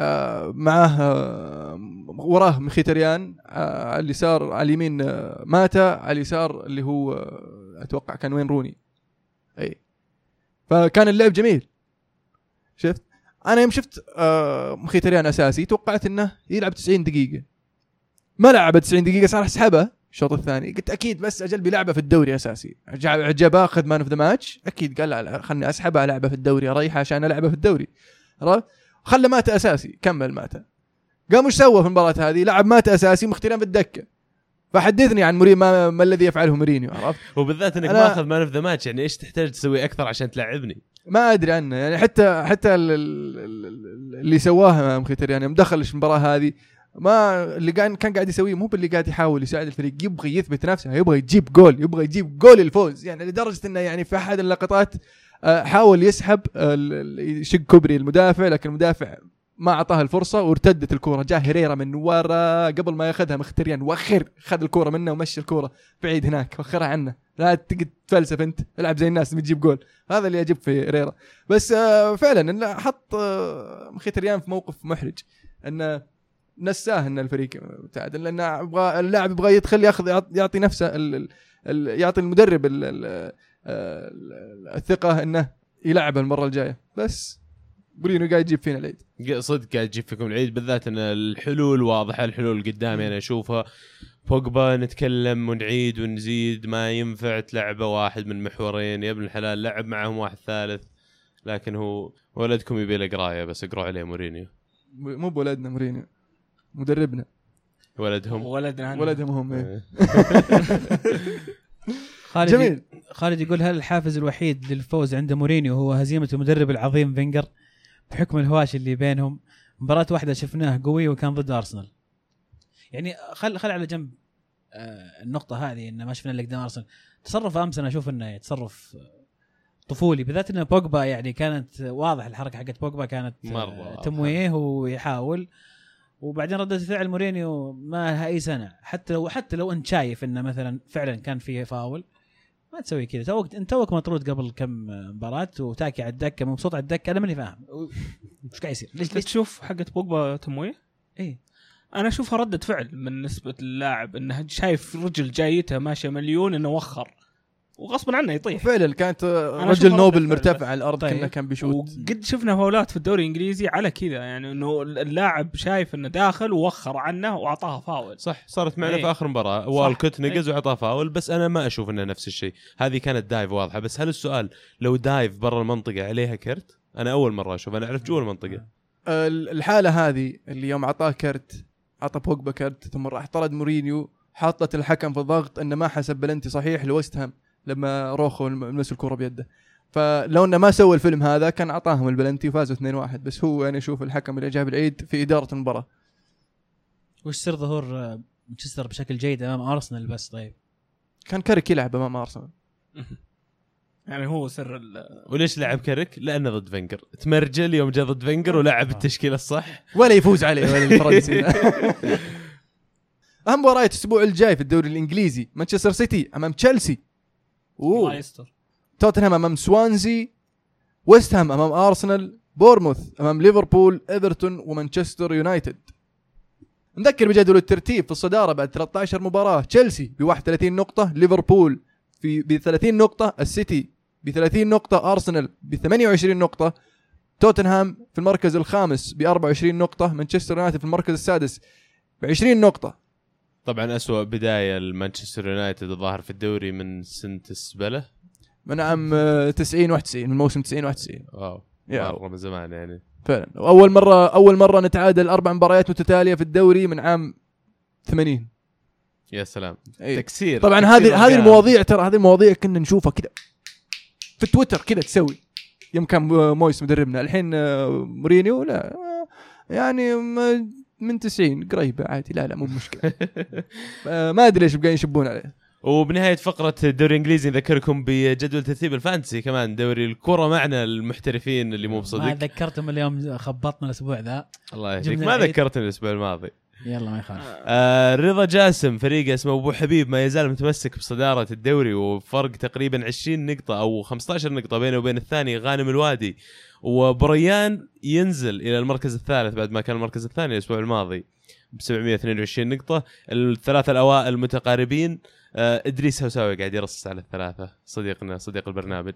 آه، معاه آه، وراه مخيتريان على اليسار على اليمين ماتا على اليسار اللي هو أتوقع كان واين روني. إي. فكان اللعب جميل. شفت؟ أنا يوم شفت آه، مخيتريان أساسي توقعت إنه يلعب 90 دقيقة. ما لعب 90 دقيقة صار أسحبه. الشوط الثاني قلت أكيد بس أجل بيلعبه في الدوري أساسي. عجب- عجبه آخذ man of the match أكيد قال لا, لا خلني أسحبه ألعبه في الدوري أريحه عشان ألعبه في الدوري. عرفت؟ خلى ماتا أساسي كمل ماتا قام وش سوى في المباراة هذه؟ لعب ماتا أساسي مختريان في الدكة. فحدثني عن مورينيو ما, ما الذي يفعله مورينيو عرفت؟ وبالذات إنك أنا- ماخذ man of the match يعني إيش تحتاج تسوي أكثر عشان تلعبني؟ ما أدري عنه يعني حتى حتى ال- ال- ال- اللي سواه مختاريان يوم دخل المباراة هذه ما اللي كان كان قاعد يسويه مو باللي قاعد يحاول يساعد الفريق يبغى يثبت نفسه يبغى يجيب جول يبغى يجيب جول الفوز يعني لدرجة إنه يعني في أحد اللقطات آه، حاول يسحب يشق كوبري المدافع لكن المدافع ما أعطاه الفرصة وارتدت الكورة. جاء هيريرا من ورا قبل ما ياخذها مختريان. وخر خذ الكورة منه ومشي الكورة. بعيد هناك وخرها عنه. لا تقعد تفلسف أنت. العب زي الناس تجيب جول. هذا اللي يعجب في هيريرا. بس آه، فعلا إنه حط آه، مختريان في موقف محرج. انه نساه إن الفريق متعادل لأنه يبغى اللاعب يبغى يدخل ياخذ يعط- يعطي نفسه ال ال ال يعطي المدرب ال ال ال الثقة إنه يلعب المرة الجاية. بس. مورينيو قاعد يجيب فينا العيد. صدق قاعد تجيب فيكم العيد بالذات إن الحلول واضحة الحلول قدامي أنا أشوفها. بوجبا نتكلم ونعيد ونزيد ما ينفع تلعبه واحد من محورين يا ابن الحلال لعب معهم واحد ثالث لكن هو ولدكم يبي له قراية بس اقروا عليه مورينيو. مو بولدنا مورينيو مدربنا. ولدهم. ولدنا ولدهم هم إيه. خالد جميل. خالد يقول هل الحافز الوحيد للفوز عند مورينيو هو هزيمة المدرب العظيم فينجر؟ بحكم الهواش اللي بينهم مباراة واحدة شفناه قوي وكان ضد أرسنال. يعني خل خل على جنب آه، النقطة هذه انه ما شفنا اللي قدام أرسنال. تصرف أمس أنا أشوف إنه تصرف آه، طفولي بالذات انه بوجبا يعني كانت واضح الحركة حقت بوجبا كانت آه، مرة واضحة. تمويه ويحاول. وبعدين ردة فعل مورينيو ما لها أي سنة. حتى لو حتى لو أنت شايف إنه مثلا فعلا كان فيه فاول. ما تسوي كذا. توك انت توك مطرود قبل كم مباراة وتاكي على الدكة مبسوط على الدكة أنا ماني فاهم. وش قاعد يصير؟ ليش تشوف حقت بوجبا تمويه؟ إيه أنا أشوفها ردة فعل من نسبة اللاعب إنه شايف رجل جايته ماشية مليون إنه وخر. وغصبا عنه يطيح. وفعلا كانت رجل نوبل مرتفع على الأرض طيب. كانه كان بيشوت. وقد شفنا فاولات في الدوري الإنجليزي على كذا يعني إنه اللاعب شايف إنه داخل ووخر عنه وأعطاها فاول. صح صارت معنا إيه. في آخر مباراة. والكوت نقز وعطاه فاول بس أنا ما أشوف إنه نفس الشيء. هذه كانت dive واضحة. بس هل السؤال لو dive برا المنطقة عليها كرت؟ أنا أول مرة أشوف. أنا أعرف جوا المنطقة. ال- الحالة هذه اللي يوم اعطاه كرت اعطى بوجبا كرت ثم راح طرد مورينيو حطت الحكم في الضغط إنه ما حسب بلنتي صحيح لويست هام. لما روخو لمس الكره بيده. فلو إنه ما سوى الفيلم هذا كان أعطاهم البلنتي وفازوا 2-1 بس هو أنا أشوف الحكم اللي جاب العيد في إدارة المباراة. وش سر ظهور آه، مانشستر بشكل جيد أمام أرسنال بس؟ طيب. كان كاريك يلعب أمام أرسنال. يعني هو سر ال- وليش لعب كاريك؟ لأنه ضد فنجر تمرجل يوم جاء ضد فنجر ولعب التشكيلة الصح. ولا يفوز عليه ولا الفرنسي. أهم مباراه الأسبوع الجاي في الدوري الإنجليزي مانشستر سيتي أمام تشيلسي. الله يستر. توتنهام أمام سوانزي ويست هام أمام أرسنال بورنموث أمام ليفربول إيفرتون ومانشستر يونايتد. نذكر بجدول الترتيب في الصدارة بعد 13 مباراة. تشيلسي ب 31 نقطة ليفربول في ب 30 نقطة السيتي ب 30 نقطة أرسنال ب 28 نقطة توتنهام في المركز الخامس ب 24 نقطة مانشستر يونايتد في المركز السادس ب 20 نقطة. طبعا أسوأ بداية لمانشستر يونايتد الظاهر في الدوري من سنه السبله من عام آه، 90 91 من موسم 90 91 واو. يا. مرة من زمان يعني. فعلا. واول مرة أول مرة نتعادل أربع مباريات متتالية في الدوري من عام 80 يا سلام. أي. تكسير طبعا هذه هذه. المواضيع ترى هذه المواضيع كنا نشوفها كذا في تويتر كذا تسوي. يوم كان مويس مدربنا. الحين آه، مورينيو لا آه، يعني ما- من 90 قريبه عادي. لا لا مو مشكله آه، ما أدري ليش قاعدين يشبون عليه. وبنهاية فقرة الدوري الإنجليزي نذكركم بجدول ترتيب ال fantasy كمان. دوري الكره معنا المحترفين اللي مو ما بصدق ذكرتم اليوم خبطنا الأسبوع ذا. الله يهديك. ما. ذكرتني الأسبوع الماضي. يلا ما يخالف. آه. رضا جاسم فريق اسمه أبو حبيب ما يزال متمسك بصدارة الدوري وفرق تقريبا 20 نقطة أو 15 نقطة بينه وبين الثاني غانم الوادي. وبريان ينزل إلى المركز الثالث بعد ما كان المركز الثاني الأسبوع الماضي ب 722 نقطة. الثلاثة الأوائل متقاربين آه إدريس هوساوي قاعد يرص على الثلاثة صديقنا صديق البرنامج.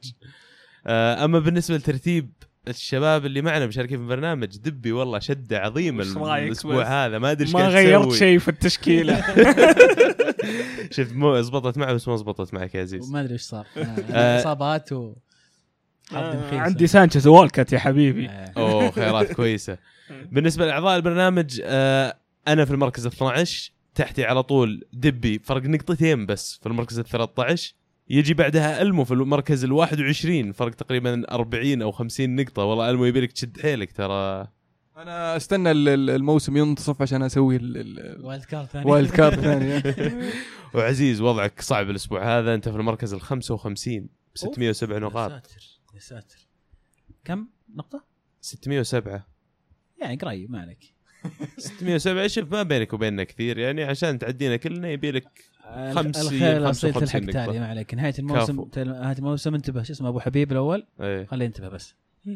آه أما بالنسبة لترتيب الشباب اللي معنا مشاركين في البرنامج دبي والله شده عظيمه الأسبوع؟ هذا ما أدري إيش ما غيرت. شيء في التشكيلة شفت مو زبطت معه بس ما زبطت معك يا عزيز ما أدري إيش صار آه. آه، إصابات و آه،. عندي سانشيز والكت يا حبيبي آه. أوه خيارات كويسة بالنسبة لأعضاء البرنامج آه أنا في المركز ال 12 تحتي على طول دبي فرق نقطتين بس في المركز ال 13 يجي بعدها ألمو في المركز ال 21 فرق تقريبا 40 أو 50 نقطة. والله ألمو يبي لك تشد حيلك ترى. أنا أستنى ال- ال- الموسم ينتصف عشان أسوي wild card ثاني. ال wild card ثاني. وعزيز وضعك صعب الأسبوع هذا. أنت في المركز ال 55 ب 607 يا نقاط. ساتر يا ساتر. كم نقطة؟ 607 يعني قريب ما عليك. 607 شوف ما بينك وبيننا كثير. يعني عشان تعدينا كلنا يبي لك خمسين- الخير خمسة الاصيل وخمسين تلحق. تالي ما عليك نهاية الموسم. تل- نهاية الموسم انتبه شو اسمه أبو حبيب الأول؟ إيه. خليه ينتبه بس.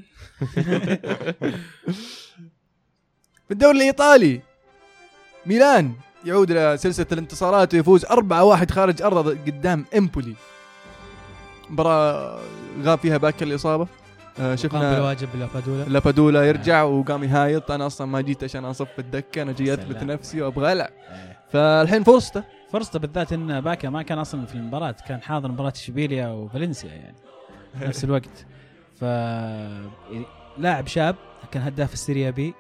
في الدوري الإيطالي ميلان يعود إلى سلسلة الانتصارات ويفوز 4-1 خارج ارضه قدام إمبولي. مباراة غاب فيها باكر الإصابة. آه قام شفنا بالواجب لابادولا. لابادولا يرجع وقام يهايط. أنا أصلا ما جيت عشان اصف الدكة أنا جاي اثبت. نفسي وأبغى ألعب. آه. فالحين فرصته فرصته بالذات إن باكا ما كان أصلا في المباراة كان حاضر مباراة إشبيليا وفالنسيا يعني في نفس الوقت. ف لاعب شاب كان هداف ال Serie B.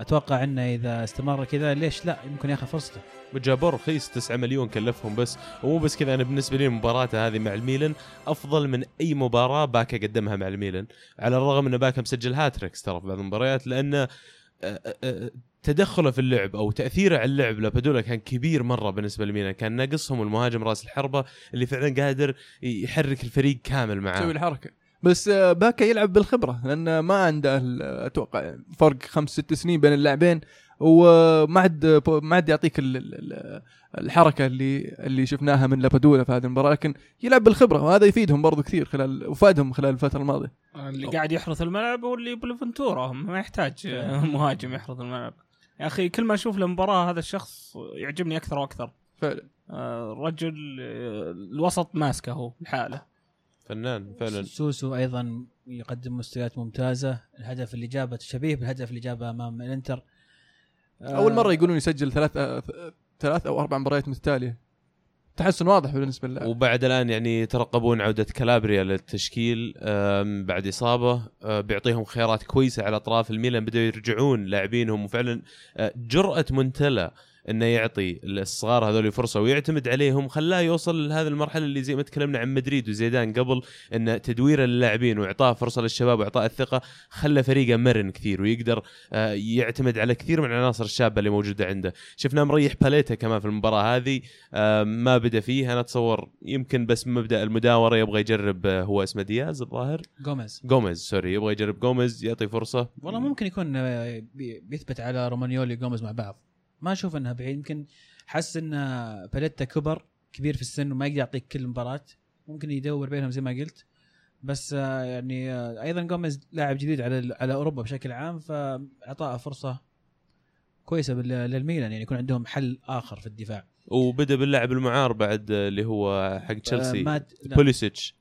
أتوقع إنه إذا استمر كذا ليش لا؟ يمكن ياخذ فرصته. وجابوه رخيص 9 مليون كلفهم بس. ومو بس كذا أنا بالنسبة لي مباراته هذه مع الميلان أفضل من أي مباراة باكا قدمها مع الميلان. على الرغم إن باكا مسجل hat-tricks ترى في بعض المباريات لأنه آه، آه، تدخله في اللعب أو تأثيره على اللعب لابادولا كان كبير مرة بالنسبة لميلان كان ناقصهم المهاجم راس الحربة اللي فعلا قادر يحرك الفريق كامل تسوي معاه الحركة. بس آه، باكا يلعب بالخبرة لأن ما عنده ال- أتوقع فرق خمس ست سنين بين اللاعبين وما عاد ما عاد يعطيك ال- ال- ال- الحركة اللي اللي شفناها من لابادولا في هذه المباراة لكن يلعب بالخبرة وهذا يفيدهم برضو كثير خلال وفادهم خلال الفترة الماضية. اللي قاعد يحرث الملعب واللي بلفنتورا ما يحتاج مهاجم يحرث الملعب. يا أخي كل ما أشوف المباراه هذا الشخص يعجبني أكثر وأكثر. فعلا. آه، الرجل آه، الوسط ماسكه هو لحاله. فنان فعلا. سوسو أيضا يقدم مستويات ممتازة. الهدف اللي جابه شبيه بالهدف اللي جابه أمام الإنتر. أول آه، مرة يقولون يسجل ثلاث ثلاث أو أربع مباريات متتالية. تحسن واضح بالنسبة للاعب وبعد الآن يعني يترقبون عودة كالابريا للتشكيل بعد إصابة آه، بيعطيهم خيارات كويسة على أطراف الميلان بدأوا يرجعون لاعبينهم. وفعلا آه، جرأة منتلا إنه يعطي الصغار هذول فرصة ويعتمد عليهم خلاه يوصل لهذه المرحلة اللي زي ما تكلمنا عن مدريد وزيدان قبل إن تدويره للاعبين واعطاء فرصة للشباب واعطاء الثقة خلى فريقه مرن كثير ويقدر آه، يعتمد على كثير من العناصر الشابة اللي موجودة عنده. شفناه مريح باليتا كمان في المباراة هذه آه، ما بدا فيه أنا أتصور يمكن بس مبدأ المداورة يبغى يجرب آه، هو اسمه دياز الظاهر؟ جوميز جوميز sorry يبغى يجرب جوميز يعطي فرصة. والله ممكن يكون بي- بيثبت على رومانيولي جوميز مع بعض. ما أشوف إنها بعيد. يمكن حس إن باليتا كبر كبير في السن وما يقدر يعطيك كل مباراة. ممكن يدور بينهم زي ما قلت. بس آه، يعني آه، أيضا جوميز لاعب جديد على على أوروبا بشكل عام فأعطاه فرصة كويسة بال- للميلان يعني يكون عندهم حل آخر في الدفاع. وبدأ باللاعب المعار بعد آه، اللي هو حق تشيلسي مات. باساليتش.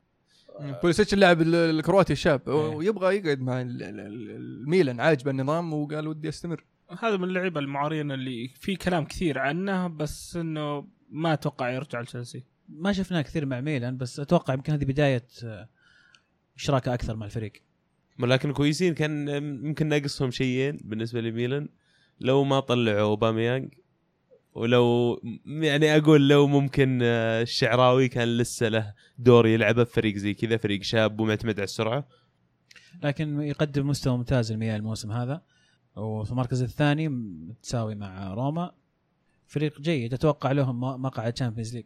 باساليتش اللاعب ال- الكرواتي الشاب. إيه. ويبغى يقعد مع ال- ال- ال- الميلان عاجبه النظام وقال ودي أستمر. هذا من اللعيبة المعارين اللي في كلام كثير عنه بس إنه ما أتوقع يرجع لتشيلسي. ما شفناه كثير مع ميلان بس أتوقع يمكن هذه بداية آه، إشراكه أكثر مع الفريق. لكن كويسين كان يمكن ناقصهم شيئين بالنسبة لميلان. لو ما طلعوا أوباميانج ولو يعني أقول لو ممكن آه، الشعراوي كان لسه له دور يلعبه في فريق زي كذا فريق شاب ومعتمد على السرعة. لكن يقدم مستوى ممتاز الميلان الموسم هذا. وفي المركز الثاني متساوي مع روما. فريق جيد. أتوقع لهم مقعد Champions League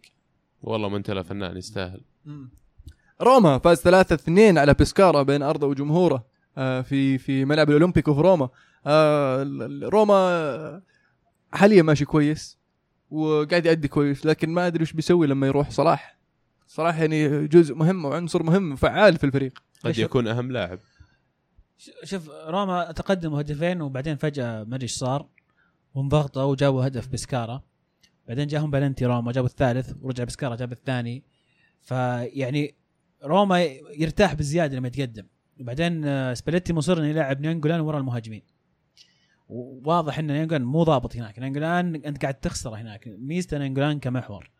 والله مونتيلا فنان يستاهل. روما فاز 3-2 على بيسكارا بين أرضه وجمهوره آه، في في ملعب الاولمبيكو في روما. آه، روما آه، حاليا ماشي كويس وقاعد يأدي كويس لكن ما أدري وش بيسوي لما يروح صلاح. صلاح يعني جزء مهم وعنصر مهم فعال في الفريق. قد يكون أهم لاعب. شوف روما تقدموا هدفين وبعدين فجأة ما أدري إيش صار. وانضغطوا وجابوا هدف بسكارا بعدين جاهم بلنتي روما جابوا الثالث ورجع بسكارا جاب الثاني. فيعني روما يرتاح بزيادة لما يتقدم. وبعدين آه، سباليتي مصر انه يلعب نيانجولان ورا المهاجمين. وواضح إن نيانجولان مو ضابط هناك. نيانجولان أنت قاعد تخسره هناك. ميزته نيانجولان كمحور.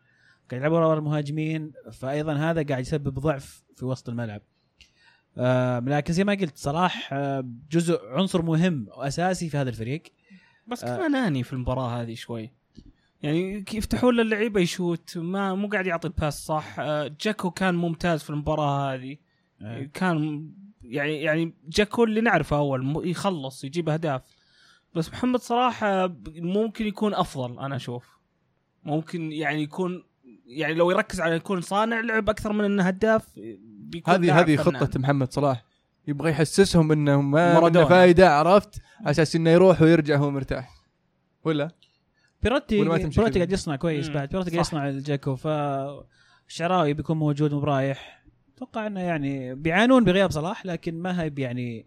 قاعد يلعب ورا المهاجمين فايضا هذا قاعد يسبب ضعف في وسط الملعب. لكن زي ما قلت صلاح آه جزء عنصر مهم وأساسي في هذا الفريق. بس آه. كان أناني في المباراة هذه شوي. يعني يفتحون للعيبه يشوت ما مو قاعد يعطي الباس صح؟ آه، جاكو كان ممتاز في المباراة هذه. آه. كان يعني يعني جاكو اللي نعرفه أول يخلص يجيب أهداف. بس محمد صلاح آه، ممكن يكون أفضل أنا أشوف. ممكن يعني يكون يعني لو يركز على يكون صانع لعب أكثر من إنه هداف بيكون هذه هذه فنان. خطة محمد صلاح. يبغى يحسسهم انه ما فايدة عرفت؟ على أساس إنه يروح ويرجع هو مرتاح. ولا؟ بيروتي بيروتي؟ قاعد يصنع كويس مم. بعد. بيروتي قاعد. يصنع الجاكو ف الشعراوي بيكون موجود ورايح أتوقع إنه يعني بيعانون بغياب صلاح لكن ما هي يعني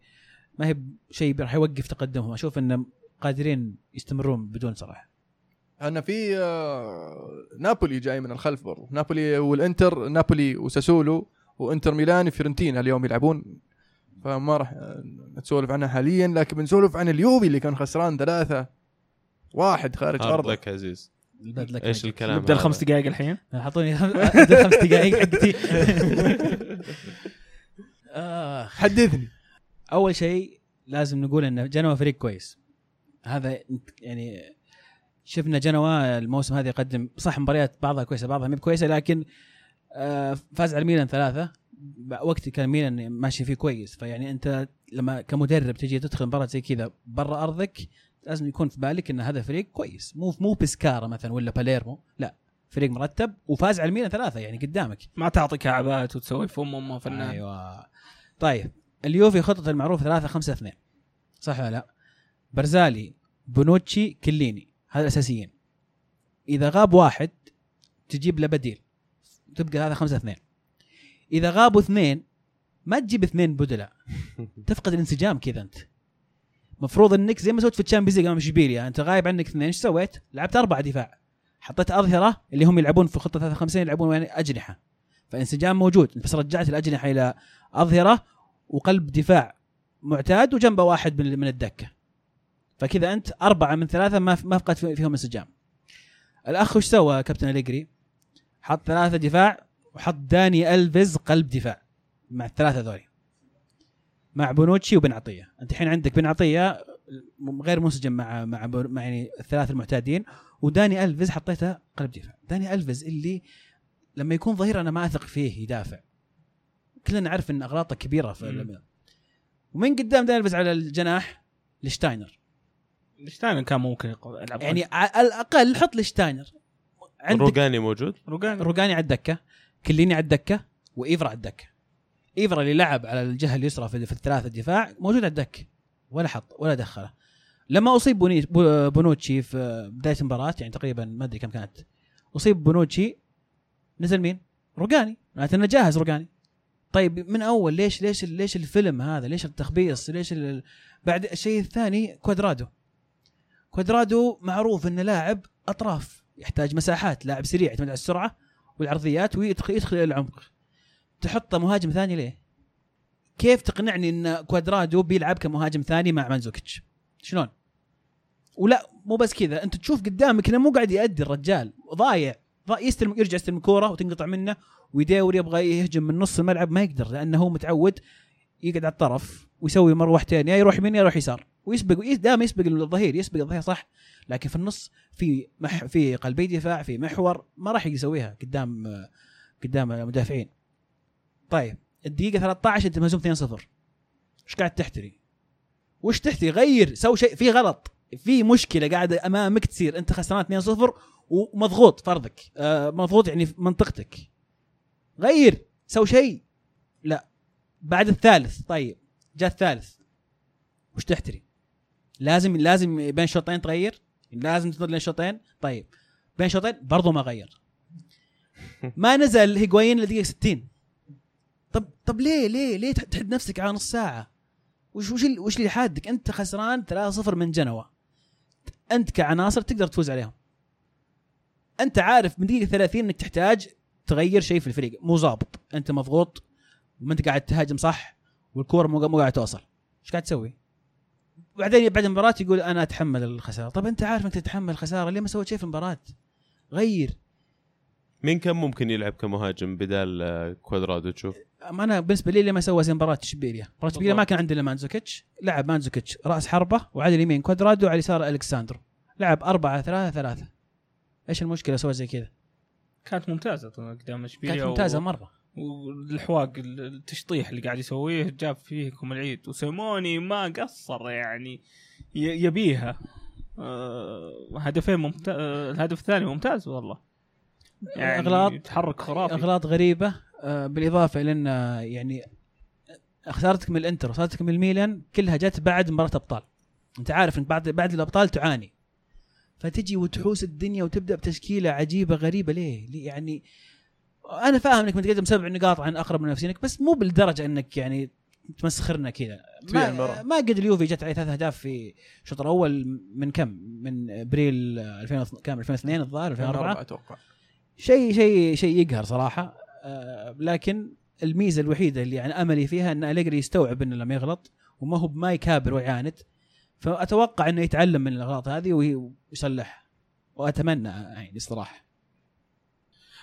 ما هي شيء راح يوقف تقدمهم. أشوف إنهم قادرين يستمرون بدون صلاح. أنا في آه، نابولي جاي من الخلف برضو. نابولي والإنتر نابولي وساسولو. وانتر ميلان فيرنتينا اليوم يلعبون. فما راح نتسولف عنها حاليا لكن بنسولف عن اليوفي اللي كان خسران ثلاثة واحد خارج أرضه. لك عزيز. إيش الكلام نبدا هذا؟ الخمس دقائق الحين؟ حطوني. ابدا خمس دقائق حقتي. حدثني. أول شيء لازم نقول إن جنوا فريق كويس. هذا يعني شفنا جنوا الموسم هذا يقدم صح مباريات بعضها كويسة بعضها مي كويسه لكن آه، فاز على ميلان ثلاثة. وقت كان ميلان ماشي فيه كويس. فيعني أنت لما كمدرب تجي تدخل مباراة زي كذا برا أرضك لازم يكون في بالك إن هذا فريق كويس. مو مو بسكارا مثلا ولا باليرمو لا. فريق مرتب وفاز على الميلان ثلاثة يعني قدامك. ما تعطي كعبات وتسوي فم أمه فنان. أيوه. طيب اليوفي خطة المعروف 3 5 2 صح ولا لا؟ برزالي بونوتشي كليني. هذا الأساسيين. إذا غاب واحد تجيب له بديل. تبقى هذا 5 2 إذا غابوا اثنين ما تجيب اثنين بدلاء تفقد الانسجام كذا أنت. مفروض إنك زي ما سويت في ال Champions League أمام إشبيليا أنت غايب عنك اثنين إيش سويت؟ لعبت اربعه دفاع. حطيت أظهرة اللي هم يلعبون في خطة 53 يلعبون يعني أجنحة. فانسجام موجود. بس رجعت الأجنحة إلى أظهرة وقلب دفاع معتاد وجنبه واحد من من الدكة. فكذا أنت أربعة من ثلاثة ما ما فقدت فيهم انسجام. الأخ وش سوى كابتن أليجري؟ حط ثلاثة دفاع وحط داني ألفيز قلب دفاع مع الثلاثة ذولي. مع بونوتشي وبن عطية. أنت الحين عندك بن عطية غير منسجم مع مع مع يعني الثلاثة المعتادين وداني ألفيز حطيته قلب دفاع. داني ألفيز اللي لما يكون ظهير أنا ما أثق فيه يدافع. كلنا نعرف إن أغلاطه كبيرة في. ومن قدام داني ألفيز على الجناح لشتاينر. شتاين كان ممكن يلعب يعني على الأقل حط لشتاينر. عندك روجاني موجود؟ روجان روجاني على الدكة كليني على الدكة وإيفرا على الدكة. إيفرا اللي لعب على الجهة اليسرى في, في الثلاثة الدفاع موجود على الدكة ولا حط ولا دخله. لما أصيب بونوتشي في بداية المباراة يعني تقريبا ما أدري كم كانت أصيب بونوتشي نزل مين؟ روجاني معناته انه جاهز روجاني طيب من أول ليش ليش ليش الفيلم هذا؟ ليش التخبيص؟ ليش ال... بعد الشيء الثاني كوادرادو. كوادرادو معروف إنه لاعب أطراف. يحتاج مساحات لاعب سريع يعتمد على السرعة والعرضيات ويدخل يدخل إلى العمق تحطه مهاجم ثاني ليه؟ كيف تقنعني إن كوادرادو بيلعب كمهاجم ثاني مع مانزوكيتش؟ شلون؟ ولا مو بس كذا أنت تشوف قدامك إنه مو قاعد يأدي الرجال ضايع ضا- يستلم يرجع يستلم كوره وتنقطع منه ويداور يبغى يهجم من نص الملعب ما يقدر لأنه هو متعود يقعد على الطرف ويسوي مروحتين يا يروح يمين يا يروح يسار ويسبق ويس- دائما يسبق الظهير يسبق الظهير صح؟ لكن في النص في مح في قلبي دفاع في محور ما راح يسويها قدام قدام المدافعين. طيب الدقيقة 13 أنت مهزوم 2-0 إيش قاعد تحتري؟ وش تحتري؟ غير سوي شيء في غلط. في مشكلة قاعدة أمامك تصير. أنت خسران 2-0 ومضغوط فرضك. آه مضغوط يعني في منطقتك. غير سوي شيء. لا. بعد الثالث طيب جاء الثالث. وش تحتري؟ لازم لازم بين شوطين تغير؟ لازم تنتظر لين شوطين؟ طيب. بين شوطين برضو ما غير. ما نزل هيغوين لدقيقة 60 طب طب ليه ليه ليه تحد نفسك على نص ساعة؟ وش وش وش اللي حادك أنت خسران 3-0 من جنوا. أنت كعناصر تقدر تفوز عليهم. أنت عارف من دقيقة 30 إنك تحتاج تغير شيء في الفريق. مو ظابط. أنت مضغوط وما أنت قاعد تهاجم صح والكوره مو مو قاعد توصل. إيش قاعد تسوي؟ بعدين بعد المباراة يقول أنا أتحمل الخسارة. طب أنت عارف أنك تتحمل الخسارة ليه ما سويت شيء في المباراة؟ غير. مين كان ممكن يلعب كمهاجم بدال آه، كوادرادو؟ تشوف. أنا بالنسبة لي لما سوى زي مباراة اشبيليا مباراة اشبيليا ما. كان عندنا مانزوكيتش. لعب مانزوكيتش رأس حربة وعلى اليمين كوادرادو وعلى اليسار ألكساندرو. لعب أربعة ثلاثة ثلاثة. إيش المشكلة سوى زي كذا؟ كانت ممتازة قدام اشبيليا كانت ممتازة مرة. والحواق التشطيح اللي قاعد يسويه جاب فيكم العيد. وسيموني ما قصر يعني يبيها. آه، هدفين ممتاز الهدف الثاني ممتاز والله. يعني اغلاط تحرك خرافي. أغلاط غريبة. آه، بالإضافة إلى إن آه، يعني خسارتك من الإنتر وخسارتك من الميلان كلها جت بعد مباراة ابطال أنت عارف انك بعد بعد الأبطال تعاني. فتجي وتحوس الدنيا وتبدأ بتشكيلة عجيبة غريبة؟ ليه؟ يعني أنا فاهم إنك متقدم سبع نقاط عن أقرب منافسينك بس مو بالدرجة إنك يعني تمسخرنا كذا. تبيع ما. ما قد اليوفي جت عليه ثلاث أهداف في الشوط الأول من كم؟ من أبريل 2000 كم؟ 2002 الظاهر 2004 أتوقع. شيء شيء شيء يقهر صراحة. آه لكن الميزة الوحيدة اللي يعني أملي فيها إن أليجري يستوعب إنه لما يغلط وما هو بما يكابر ويعاند. فأتوقع إنه يتعلم من الأغلاط هذه وي- ويصلحها وأتمنى يعني الصراحه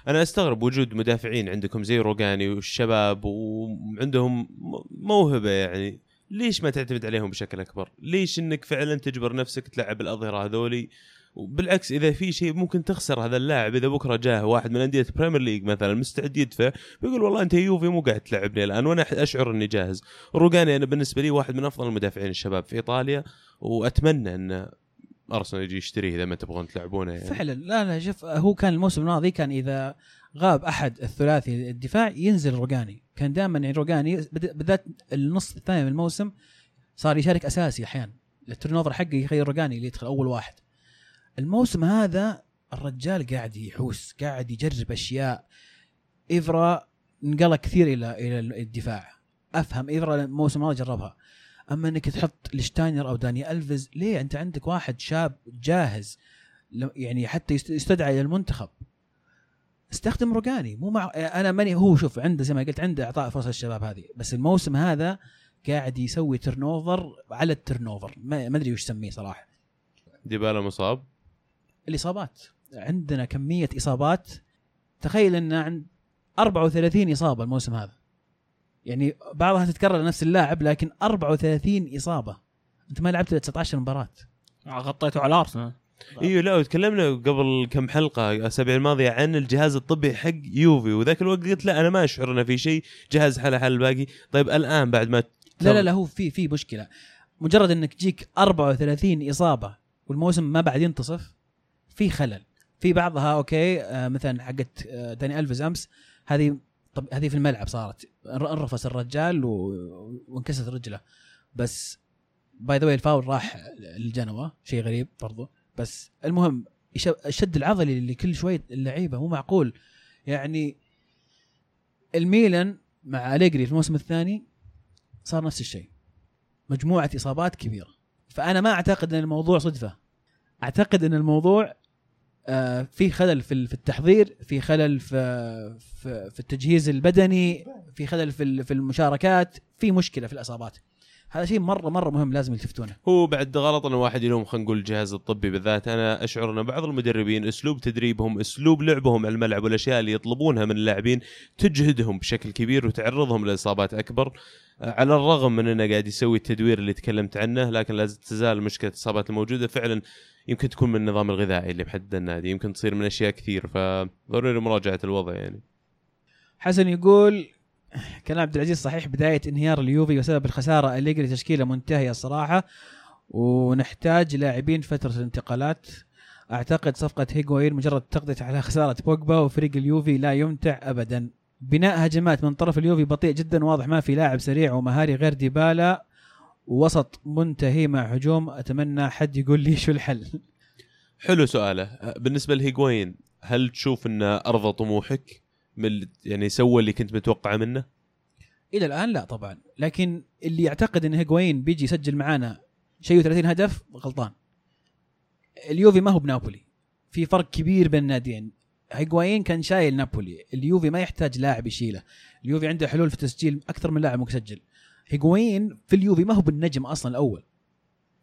أنا أستغرب وجود مدافعين عندكم زي روجاني والشباب وعندهم موهبة يعني ليش ما تعتمد عليهم بشكل أكبر؟ ليش إنك فعلا تجبر نفسك تلعب الأظهرة هذولي؟ وبالعكس إذا في شيء ممكن تخسر هذا اللاعب إذا بكرة جاه واحد من أندية Premier League مثلا مستعد يدفع بيقول والله أنت يوفي مو قاعد تلعبني الآن وأنا أشعر إني جاهز. روجاني أنا بالنسبة لي واحد من أفضل المدافعين الشباب في إيطاليا وأتمنى ان أرسنال يجي يشتريه إذا ما تبغون تلعبونه يعني. فعلا. لا لا شوف هو كان الموسم الماضي كان إذا غاب أحد الثلاثي الدفاع ينزل روجاني. كان دائما يعني روجاني بالذات النص الثاني من الموسم صار يشارك أساسي أحيانا. ال turnover حقه يخير روجاني اللي يدخل أول واحد. الموسم هذا الرجال قاعد يحوس قاعد يجرب أشياء. ايفرا انقلق كثير إلى إلى الدفاع. أفهم ايفرا الموسم الماضي جربها. أما إنك تحط لشتاينر أو داني ألفيز ليه؟ أنت عندك واحد شاب جاهز يعني حتى يست- يستدعى إلى المنتخب. استخدم روجاني مو مع أنا ماني هو شوف عنده زي ما قلت عنده إعطاء فرصة للشباب هذه. بس الموسم هذا قاعد يسوي turnover على ال turnover ما ما أدري وش اسميه صراحة. ديبالا مصاب. الإصابات. عندنا كمية إصابات. تخيل إن عند 34 إصابة الموسم هذا. يعني بعضها تتكرر نفس اللاعب لكن 34 إصابة. أنت ما لعبت إلا 19 مباراة. غطيته على أرسنال. إيوه لا وتكلمنا قبل كم حلقة الأسابيع الماضية عن الجهاز الطبي حق يوفي. وذاك الوقت قلت لا أنا ما أشعر إنه في شيء جهاز حاله حال الباقي طيب الآن بعد ما لا لا لا هو في في مشكلة. مجرد إنك تجيك 34 إصابة والموسم ما بعد ينتصف في خلل. في بعضها okay آه مثلا حقت آه داني ألفيز أمس هذه طب هذه في الملعب صارت. انر- انرفس الرجال وانكسرت رجله. بس by the way الفاول راح للجنوة شيء غريب برضو. بس المهم الشد العضلي اللي كل شوي اللعيبة مو معقول. يعني الميلان مع أليجري في الموسم الثاني صار نفس الشيء. مجموعة إصابات كبيرة. فأنا ما أعتقد إن الموضوع صدفة. أعتقد إن الموضوع آه، في خلل في في التحضير في خلل في في, في التجهيز البدني في خلل في في المشاركات في مشكلة في الإصابات. هذا شيء مرة مرة مهم لازم يلتفتونه. هو بعد غلط إن واحد يلوم خلينا نقول الجهاز الطبي بالذات. أنا أشعر إن بعض المدربين أسلوب تدريبهم أسلوب لعبهم على الملعب والأشياء اللي يطلبونها من اللاعبين تجهدهم بشكل كبير وتعرضهم لإصابات أكبر. آه، على الرغم من إنه قاعد يسوي التدوير اللي تكلمت عنه لكن لا تزال مشكلة الإصابات الموجودة فعلا يمكن تكون من النظام الغذائي اللي محدد النادي. يمكن تصير من أشياء كثير فضروري مراجعه الوضع يعني. حسن يقول كلام عبد العزيز صحيح بداية انهيار اليوفي وسبب الخسارة أليجري تشكيلة منتهية الصراحة. ونحتاج لاعبين فترة الانتقالات. أعتقد صفقة هيغوين مجرد تغطيه على خسارة بوجبا وفريق اليوفي لا يمتع ابدا. بناء هجمات من طرف اليوفي بطيء جدا واضح ما في لاعب سريع ومهاري غير ديبالا. ووسط منتهي مع هجوم أتمنى حد يقول لي شو الحل. حلو سؤاله. بالنسبة لهيغوين هل تشوف إنه أرضى طموحك؟ من يعني سوى اللي كنت متوقعه منه؟ إلى الآن لا طبعا لكن اللي يعتقد إن هيغوين بيجي يسجل معانا شيء 30 هدف غلطان. اليوفي ما هو بنابولي. في فرق كبير بين الناديين. هيغوين كان شايل نابولي. اليوفي ما يحتاج لاعب يشيله. اليوفي عنده حلول في تسجيل أكثر من لاعب ممكن يسجل. في اليوفي ما هو بالنجم أصلا الأول.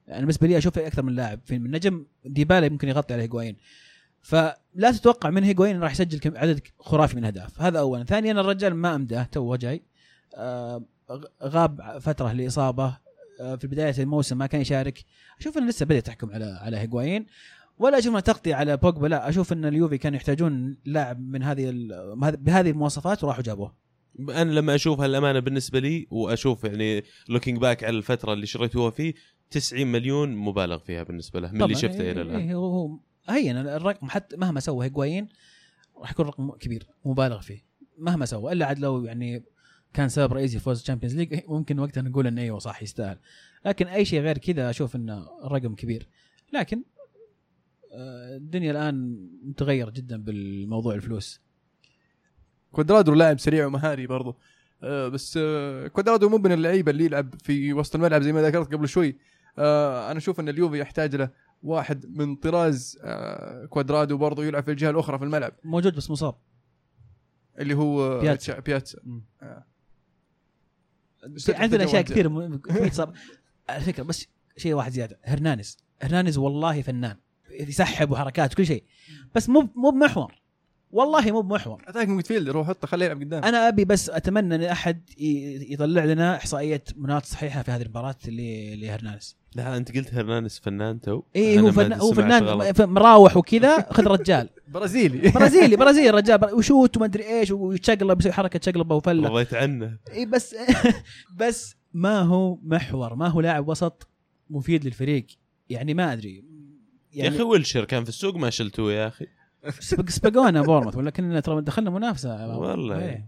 أنا بالنسبة لي أشوف أكثر من لاعب. في النجم ديبالا يمكن يغطي على هيغوين. فلا تتوقع من هيغوين راح يسجل كم- عدد خرافي من الاهداف هذا اولا. ثانيا الرجال ما أمداه تو جاي. آه، غاب فترة لإصابة. آه، في بدايه الموسم ما كان يشارك. أشوف إنه لسه بدأ تحكم على على هيغوايين ولا أشوف إنه تغطية على بوجبا لا. أشوف إن اليوفي كانوا يحتاجون لاعب من هذه بهذه المواصفات وراحوا جابوه. أنا لما أشوف هالأمانة بالنسبة لي وأشوف يعني looking back على الفترة اللي شريتوها فيه 90 مليون مبالغ فيها بالنسبة له من اللي شفته إيه، إلى الآن. إيه، هو هين الرقم حتى مهما سوى هيغوايين راح يكون رقم كبير مبالغ فيه. مهما سوى إلا عاد لو يعني كان سبب رئيسي فوز ال Champions League ممكن وقتها نقول انه إيوه صح يستاهل. لكن أي شيء غير كذا أشوف إنه رقم كبير. لكن آه، الدنيا الآن متغير جدا بالموضوع الفلوس. كوادرادو لاعب سريع ومهاري برضه آه بس آه كوادرادو مو من اللعيبة اللي يلعب في وسط الملعب زي ما ذكرت قبل شوي. أنا أشوف إن اليوفي يحتاج له. واحد من طراز آه كوادرادو برضه يلعب في الجهة الأخرى في الملعب. موجود بس مصاب. اللي هو آه، بياتسا. بياتسا. في عندنا أشياء كثير م- على فكرة بس شيء واحد زيادة. هرنانز هرنانز والله فنان. يسحب وحركات كل شيء. بس مو مو بمحور. والله مو بمحور. attack midfielder روح حطه خليه يلعب قدام. أنا أبي بس أتمنى إن أحد يطلع لنا احصائيه مناطق صحيحة في هذه المباراة اللي لهرنانز لا انت قلت هرنانس فنان تو. اي هو فنان هو فنان مراوح وكذا خذ رجال. برازيلي. برازيلي برازيلي رجال. بر- وشوت وما أدري إيش ويتشقلب يسوي حركة شقلبه وفلة. رضيت عنه اي بس بس ما هو محور ما هو لاعب وسط مفيد للفريق. يعني ما أدري. يا أخي يعني ويلشر كان في السوق ما شلتوه يا أخي. سبق سبقونا بورموث ولكن ترى دخلنا منافسة. والله. إيه.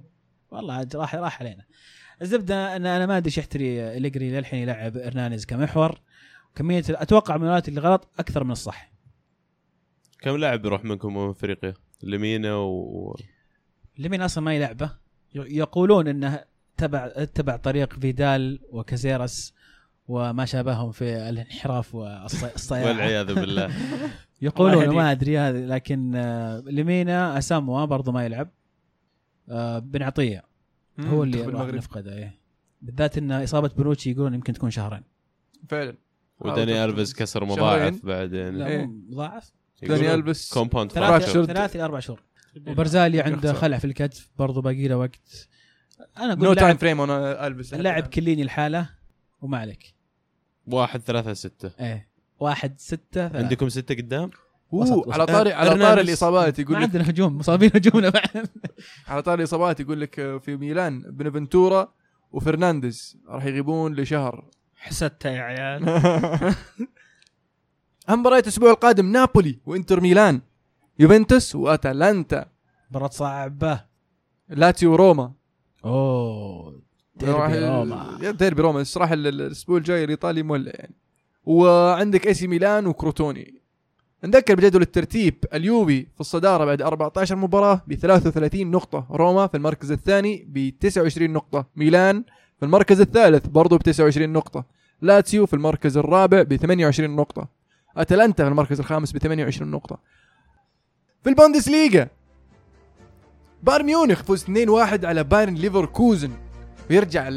والله عاد راح راح علينا. الزبده ان أنا ما أدري إيش يحتري إليجري للحين يلعب ارنانيز كمحور. كمية أتوقع المباريات اللي غلط أكثر من الصح. كم لاعب بيروح منكم من افريقيا؟ لمينا و لمين أصلا ما يلعبه يقولون إنه تبع تبع طريق فيدال وكازيرس وما شابههم في الانحراف والصياعه والعياذ بالله. يقولون ما أدري هذا لكن آه، لمينا اساموا برضو ما يلعب. آه، بن عطية هو اللي نفقده إيه. بالذات إن إصابة بنوتشي يقولون يمكن تكون شهرين. فعلا. وداني الفيز كسر. مضاعف بعدين لا إيه. مو مضاعف داني البس كومباوند ثلاث. ثلاث إلى أربع شهور وبرزالي عنده. خلع في الكتف برضو باقي له وقت أنا نو أقول تايم لاعب فريم أنا البس اللاعب كليني الحالة وما عليك واحد ثلاثة ستة إيه واحد ستة ثلاثة. عندكم ستة قدام؟ أوه وسط- على طاري على. طاري الإصابات يقول لك عندنا هجوم مصابين هجومنا بعد على طاري الإصابات يقول لك آه، في ميلان بنفنتورا وفرنانديز راح يغيبون لشهر حسدتها يا عيال. اهم مباريات الأسبوع القادم نابولي وإنتر ميلان يوفنتوس وأتلانتا. مباراة صعبة. لاتسيو وروما أوه ديربي روما. ديربي روما الصراحه ال- ال- الأسبوع الجاي الإيطالي مولع يعني. وعندك إي سي ميلان وكروتوني. نذكر بجدول الترتيب اليوفي في الصدارة بعد 14 مباراة ب 33 نقطة روما في المركز الثاني ب 29 نقطة ميلان في المركز الثالث برضو ب 29 نقطة. لاتسيو في المركز الرابع ب 28 نقطة. أتلانتا في المركز الخامس ب 28 نقطة. في البوندسليغا بايرن ميونخ فوز 2-1 على بايرن ليفركوزن. ويرجع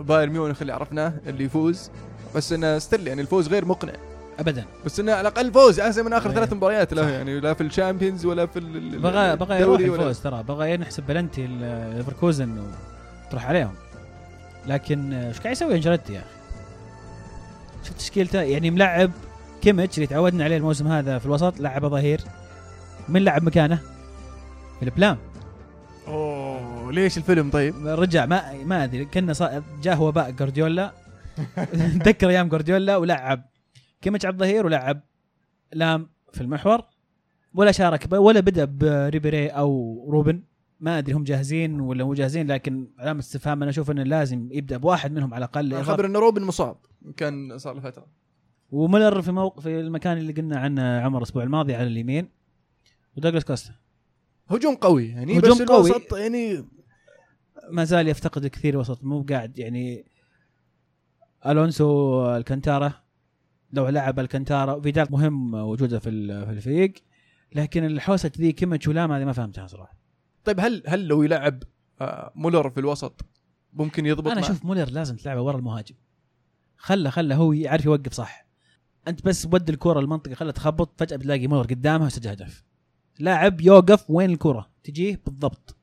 بايرن ميونخ اللي عرفناه اللي يفوز. بس إنه still يعني الفوز غير مقنع. ابدا. بس إنه على الأقل فوز. أحسن من آخر إيه. ثلاث مباريات له. يعني لا في ال Champions ولا في بغى بغى يروح الفوز ترى. بغى ينحسب بلنتي ليفركوزن وتروح عليهم. لكن إيش قاعد يسوي أنشيلوتي يا أخي؟ شوف تشكيلته؟ يعني ملعب كيميتش اللي تعودنا عليه الموسم هذا في الوسط لعبه ظهير. من لعب مكانه؟ فيليب لام أوه ليش فيليب لام طيب؟ رجع ما ما أدري. كنا صا- جاه وباء جوارديولا. تذكر أيام جوارديولا ولعب كيميتش على الظهير ولعب لام في المحور. ولا شارك ولا بدأ بريبيري أو روبن. ما أدري هم جاهزين ولا مو جاهزين لكن علامة استفهام أنا أشوف إنه لازم يبدأ بواحد منهم على الأقل. الخبر ان روبن مصاب كان صار له فترة. وملر في موقف في المكان اللي قلنا عنه عمر الأسبوع الماضي على اليمين. ودوغلاس كوستا. هجوم قوي يعني هجوم بس قوي. الوسط يعني ما زال يفتقد كثير وسط مو قاعد يعني ألونسو الكنتارا لو لعب الكنتارا فيدال مهم وجوده في ال- في الفريق لكن الحوسة ذي كيميتش ولام هذه ما فهمتها صراحة. طيب هل هل لو يلعب آه، مولر في الوسط ممكن يضبط أنا؟ أشوف مولر لازم تلعبه ورا المهاجم. خله خله هو يعرف يوقف صح. أنت بس ود الكرة المنطقة خله تخبط فجأة بتلاقي مولر قدامها وسجل هدف. لاعب يوقف وين الكرة؟ تجيه بالضبط.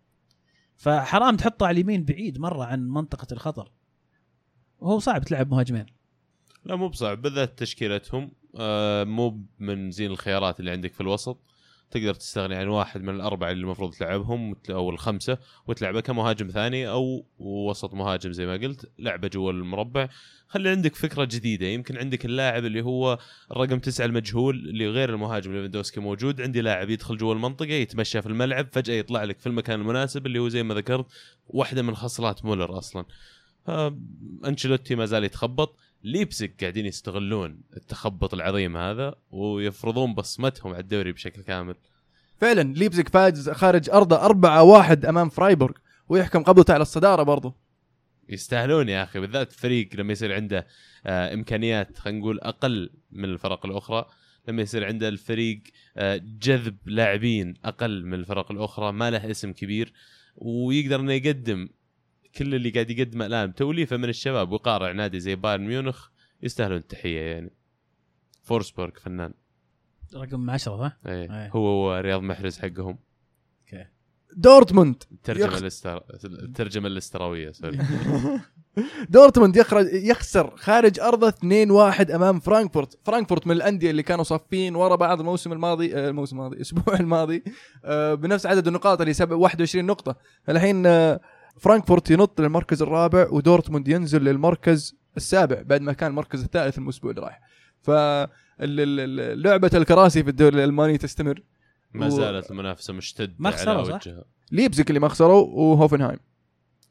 فحرام تحطه على اليمين بعيد مرة عن منطقة الخطر. وهو صعب تلعب مهاجمين. لا مو بصعب بالذات تشكيلتهم. آه مو من زين الخيارات اللي عندك في الوسط. تقدر تستغني عن واحد من الأربعة اللي المفروض تلعبهم أو الخمسة وتلعبه كمهاجم ثاني أو وسط مهاجم زي ما قلت لعبه جوا المربع. خلي عندك فكرة جديدة يمكن عندك اللاعب اللي هو الرقم تسعة المجهول اللي غير المهاجم ليفاندوسكي موجود عندي لاعب يدخل جوا المنطقة يتمشى في الملعب فجأة يطلع لك في المكان المناسب اللي هو زي ما ذكرت واحدة من خصلات مولر أصلا. انشيلوتي ما زال يتخبط. ليبسك قاعدين يستغلون التخبط العظيم هذا ويفرضون بصمتهم على الدوري بشكل كامل. فعلا ليبزيج فاز خارج أرضه 4 1 أمام فرايبورغ ويحكم قبضته على الصدارة برضه. يستاهلون يا أخي بالذات فريق لما يصير عنده آه إمكانيات خلينا نقول أقل من الفرق الأخرى لما يصير عنده الفريق آه جذب لاعبين أقل من الفرق الأخرى ما له اسم كبير ويقدر إنه يقدم كل اللي قاعد يقدمه الآن توليفه من الشباب ويقارع نادي زي بايرن ميونخ يستاهلون التحية يعني. فورسبورغ فنان. رقم 10 صح؟ إيه. أيه. هو رياض محرز حقهم. دورتموند الترجمه يخ- الاستر... الترجمه الاسترويه sorry. دورتموند يخرج يخسر خارج ارضه 2-1 أمام فرانكفورت، فرانكفورت من الأندية اللي كانوا صافين ورا بعض الموسم الماضي آه، الموسم الماضي الأسبوع الماضي آه، بنفس عدد النقاط اللي سبع 21 نقطة، الحين آه، فرانكفورت ينط للمركز الرابع ودورتموند ينزل للمركز السابع بعد ما كان المركز الثالث الأسبوع اللي راح. ف ال- ال- ال- لعبة الكراسي في الدوري الألماني تستمر. ما زالت المنافسة مشتدة ما خسروا، على صح؟ اللي ما خسروا وهوفنهايم.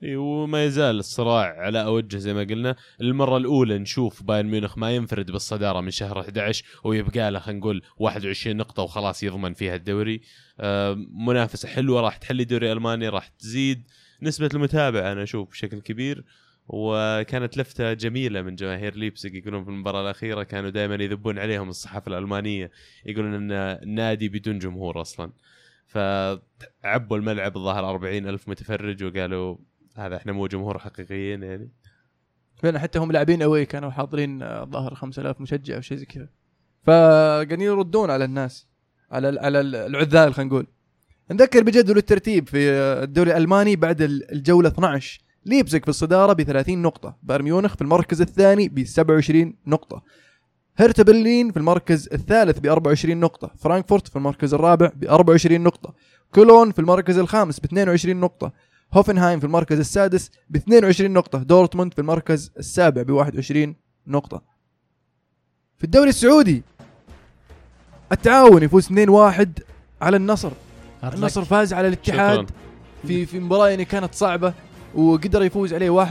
إي وما يزال الصراع على أوجه زي ما قلنا. المرة الأولى نشوف بايرن ميونخ ما ينفرد بالصدارة من شهر 11 ويبقى له خلينا نقول 21 نقطة وخلاص يضمن فيها الدوري. آه، منافسة حلوة راح تحلي دوري ألماني راح تزيد. نسبة المتابعه أنا أشوف بشكل كبير وكانت لفتة جميلة من جماهير ليبسك يقولون في المباراة الأخيرة كانوا دائما يذبون عليهم الصحافة الألمانية يقولون إن النادي بدون جمهور أصلا. فعبوا الملعب الظاهر 40 ألف متفرج وقالوا هذا إحنا مو جمهور حقيقيين يعني. فعلا حتى هم لاعبين أوي كانوا حاضرين آه، الظاهر 5000 مشجع أو شيء زي كذا. فقاعدين يردون على الناس على على ال- العذال خلينا نقول. نذكر بجدول الترتيب في الدوري الألماني بعد ال- الجولة 12 ليبزيج في الصدارة ب 30 نقطة. بايرن ميونخ في المركز الثاني ب 27 نقطة. هرتا برلين في المركز الثالث ب 24 نقطة، فرانكفورت في المركز الرابع ب 24 نقطة، كولون في المركز الخامس ب 22 نقطة، هوفنهايم في المركز السادس ب 22 نقطة، دورتموند في المركز السابع ب 21 نقطة. في الدوري السعودي التعاون يفوز 2-1 على النصر، النصر فاز على الاتحاد شكرا. في في مباراة يعني كانت صعبة وقدر يفوز عليه 1-0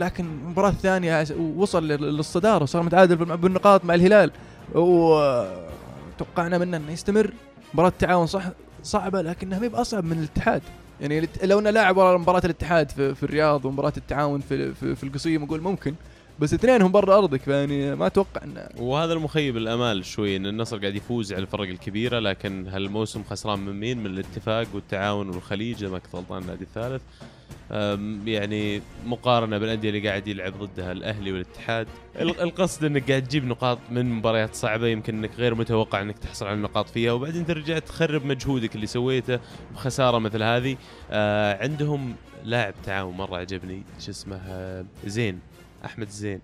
لكن المباراة الثانية وصل لل- للصدارة وصار متعادل بالنقاط مع الهلال. وتوقعنا منه إنه يستمر. مباراة التعاون صح صعبة لكنها ما هي بأصعب من الاتحاد. يعني لو إنه لاعب ورا مباراة الاتحاد في, في الرياض ومباراة التعاون في في, في القصيم أقول ممكن. بس اثنينهم برا أرضك فيعني ما أتوقع انه وهذا المخيب الأمال شوي إن النصر قاعد يفوز على الفرق الكبيرة لكن هالموسم خسران من مين؟ من الاتفاق والتعاون والخليج إذا ما كنت غلطان النادي الثالث. يعني مقارنة بالأندية اللي قاعد يلعب ضدها الاهلي والاتحاد ال- القصد إنك قاعد تجيب نقاط من مباريات صعبة يمكن إنك غير متوقع إنك تحصل على النقاط فيها وبعدين ترجع تخرب مجهودك اللي سويته بخسارة مثل هذه آه عندهم لاعب تعاون مرة عجبني شو اسمه آه، زين أحمد زين.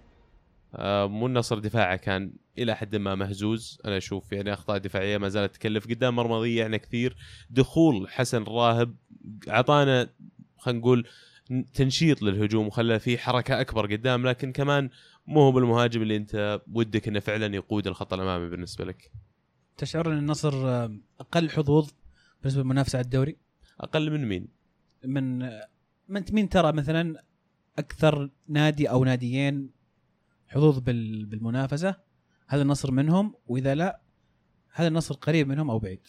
آه، مو النصر دفاعه كان إلى حد ما مهزوز. أنا أشوف يعني أخطاء دفاعية ما زالت تكلف. قدام مرمى ضيعنا كثير. دخول حسن الراهب أعطانا خلينا نقول تنشيط للهجوم وخلى في حركة أكبر قدام. لكن كمان مو هو بالمهاجم اللي أنت ودك إنه فعلا يقود الخط الأمامي بالنسبة لك. تشعر إن النصر آه، أقل حظوظ بالنسبة للمنافسه على الدوري؟ أقل من مين؟ من من مين ترى مثلا أكثر نادي أو ناديين حظوظ بال- بالمنافسة هذا النصر منهم وإذا لا هذا النصر قريب منهم أو بعيد.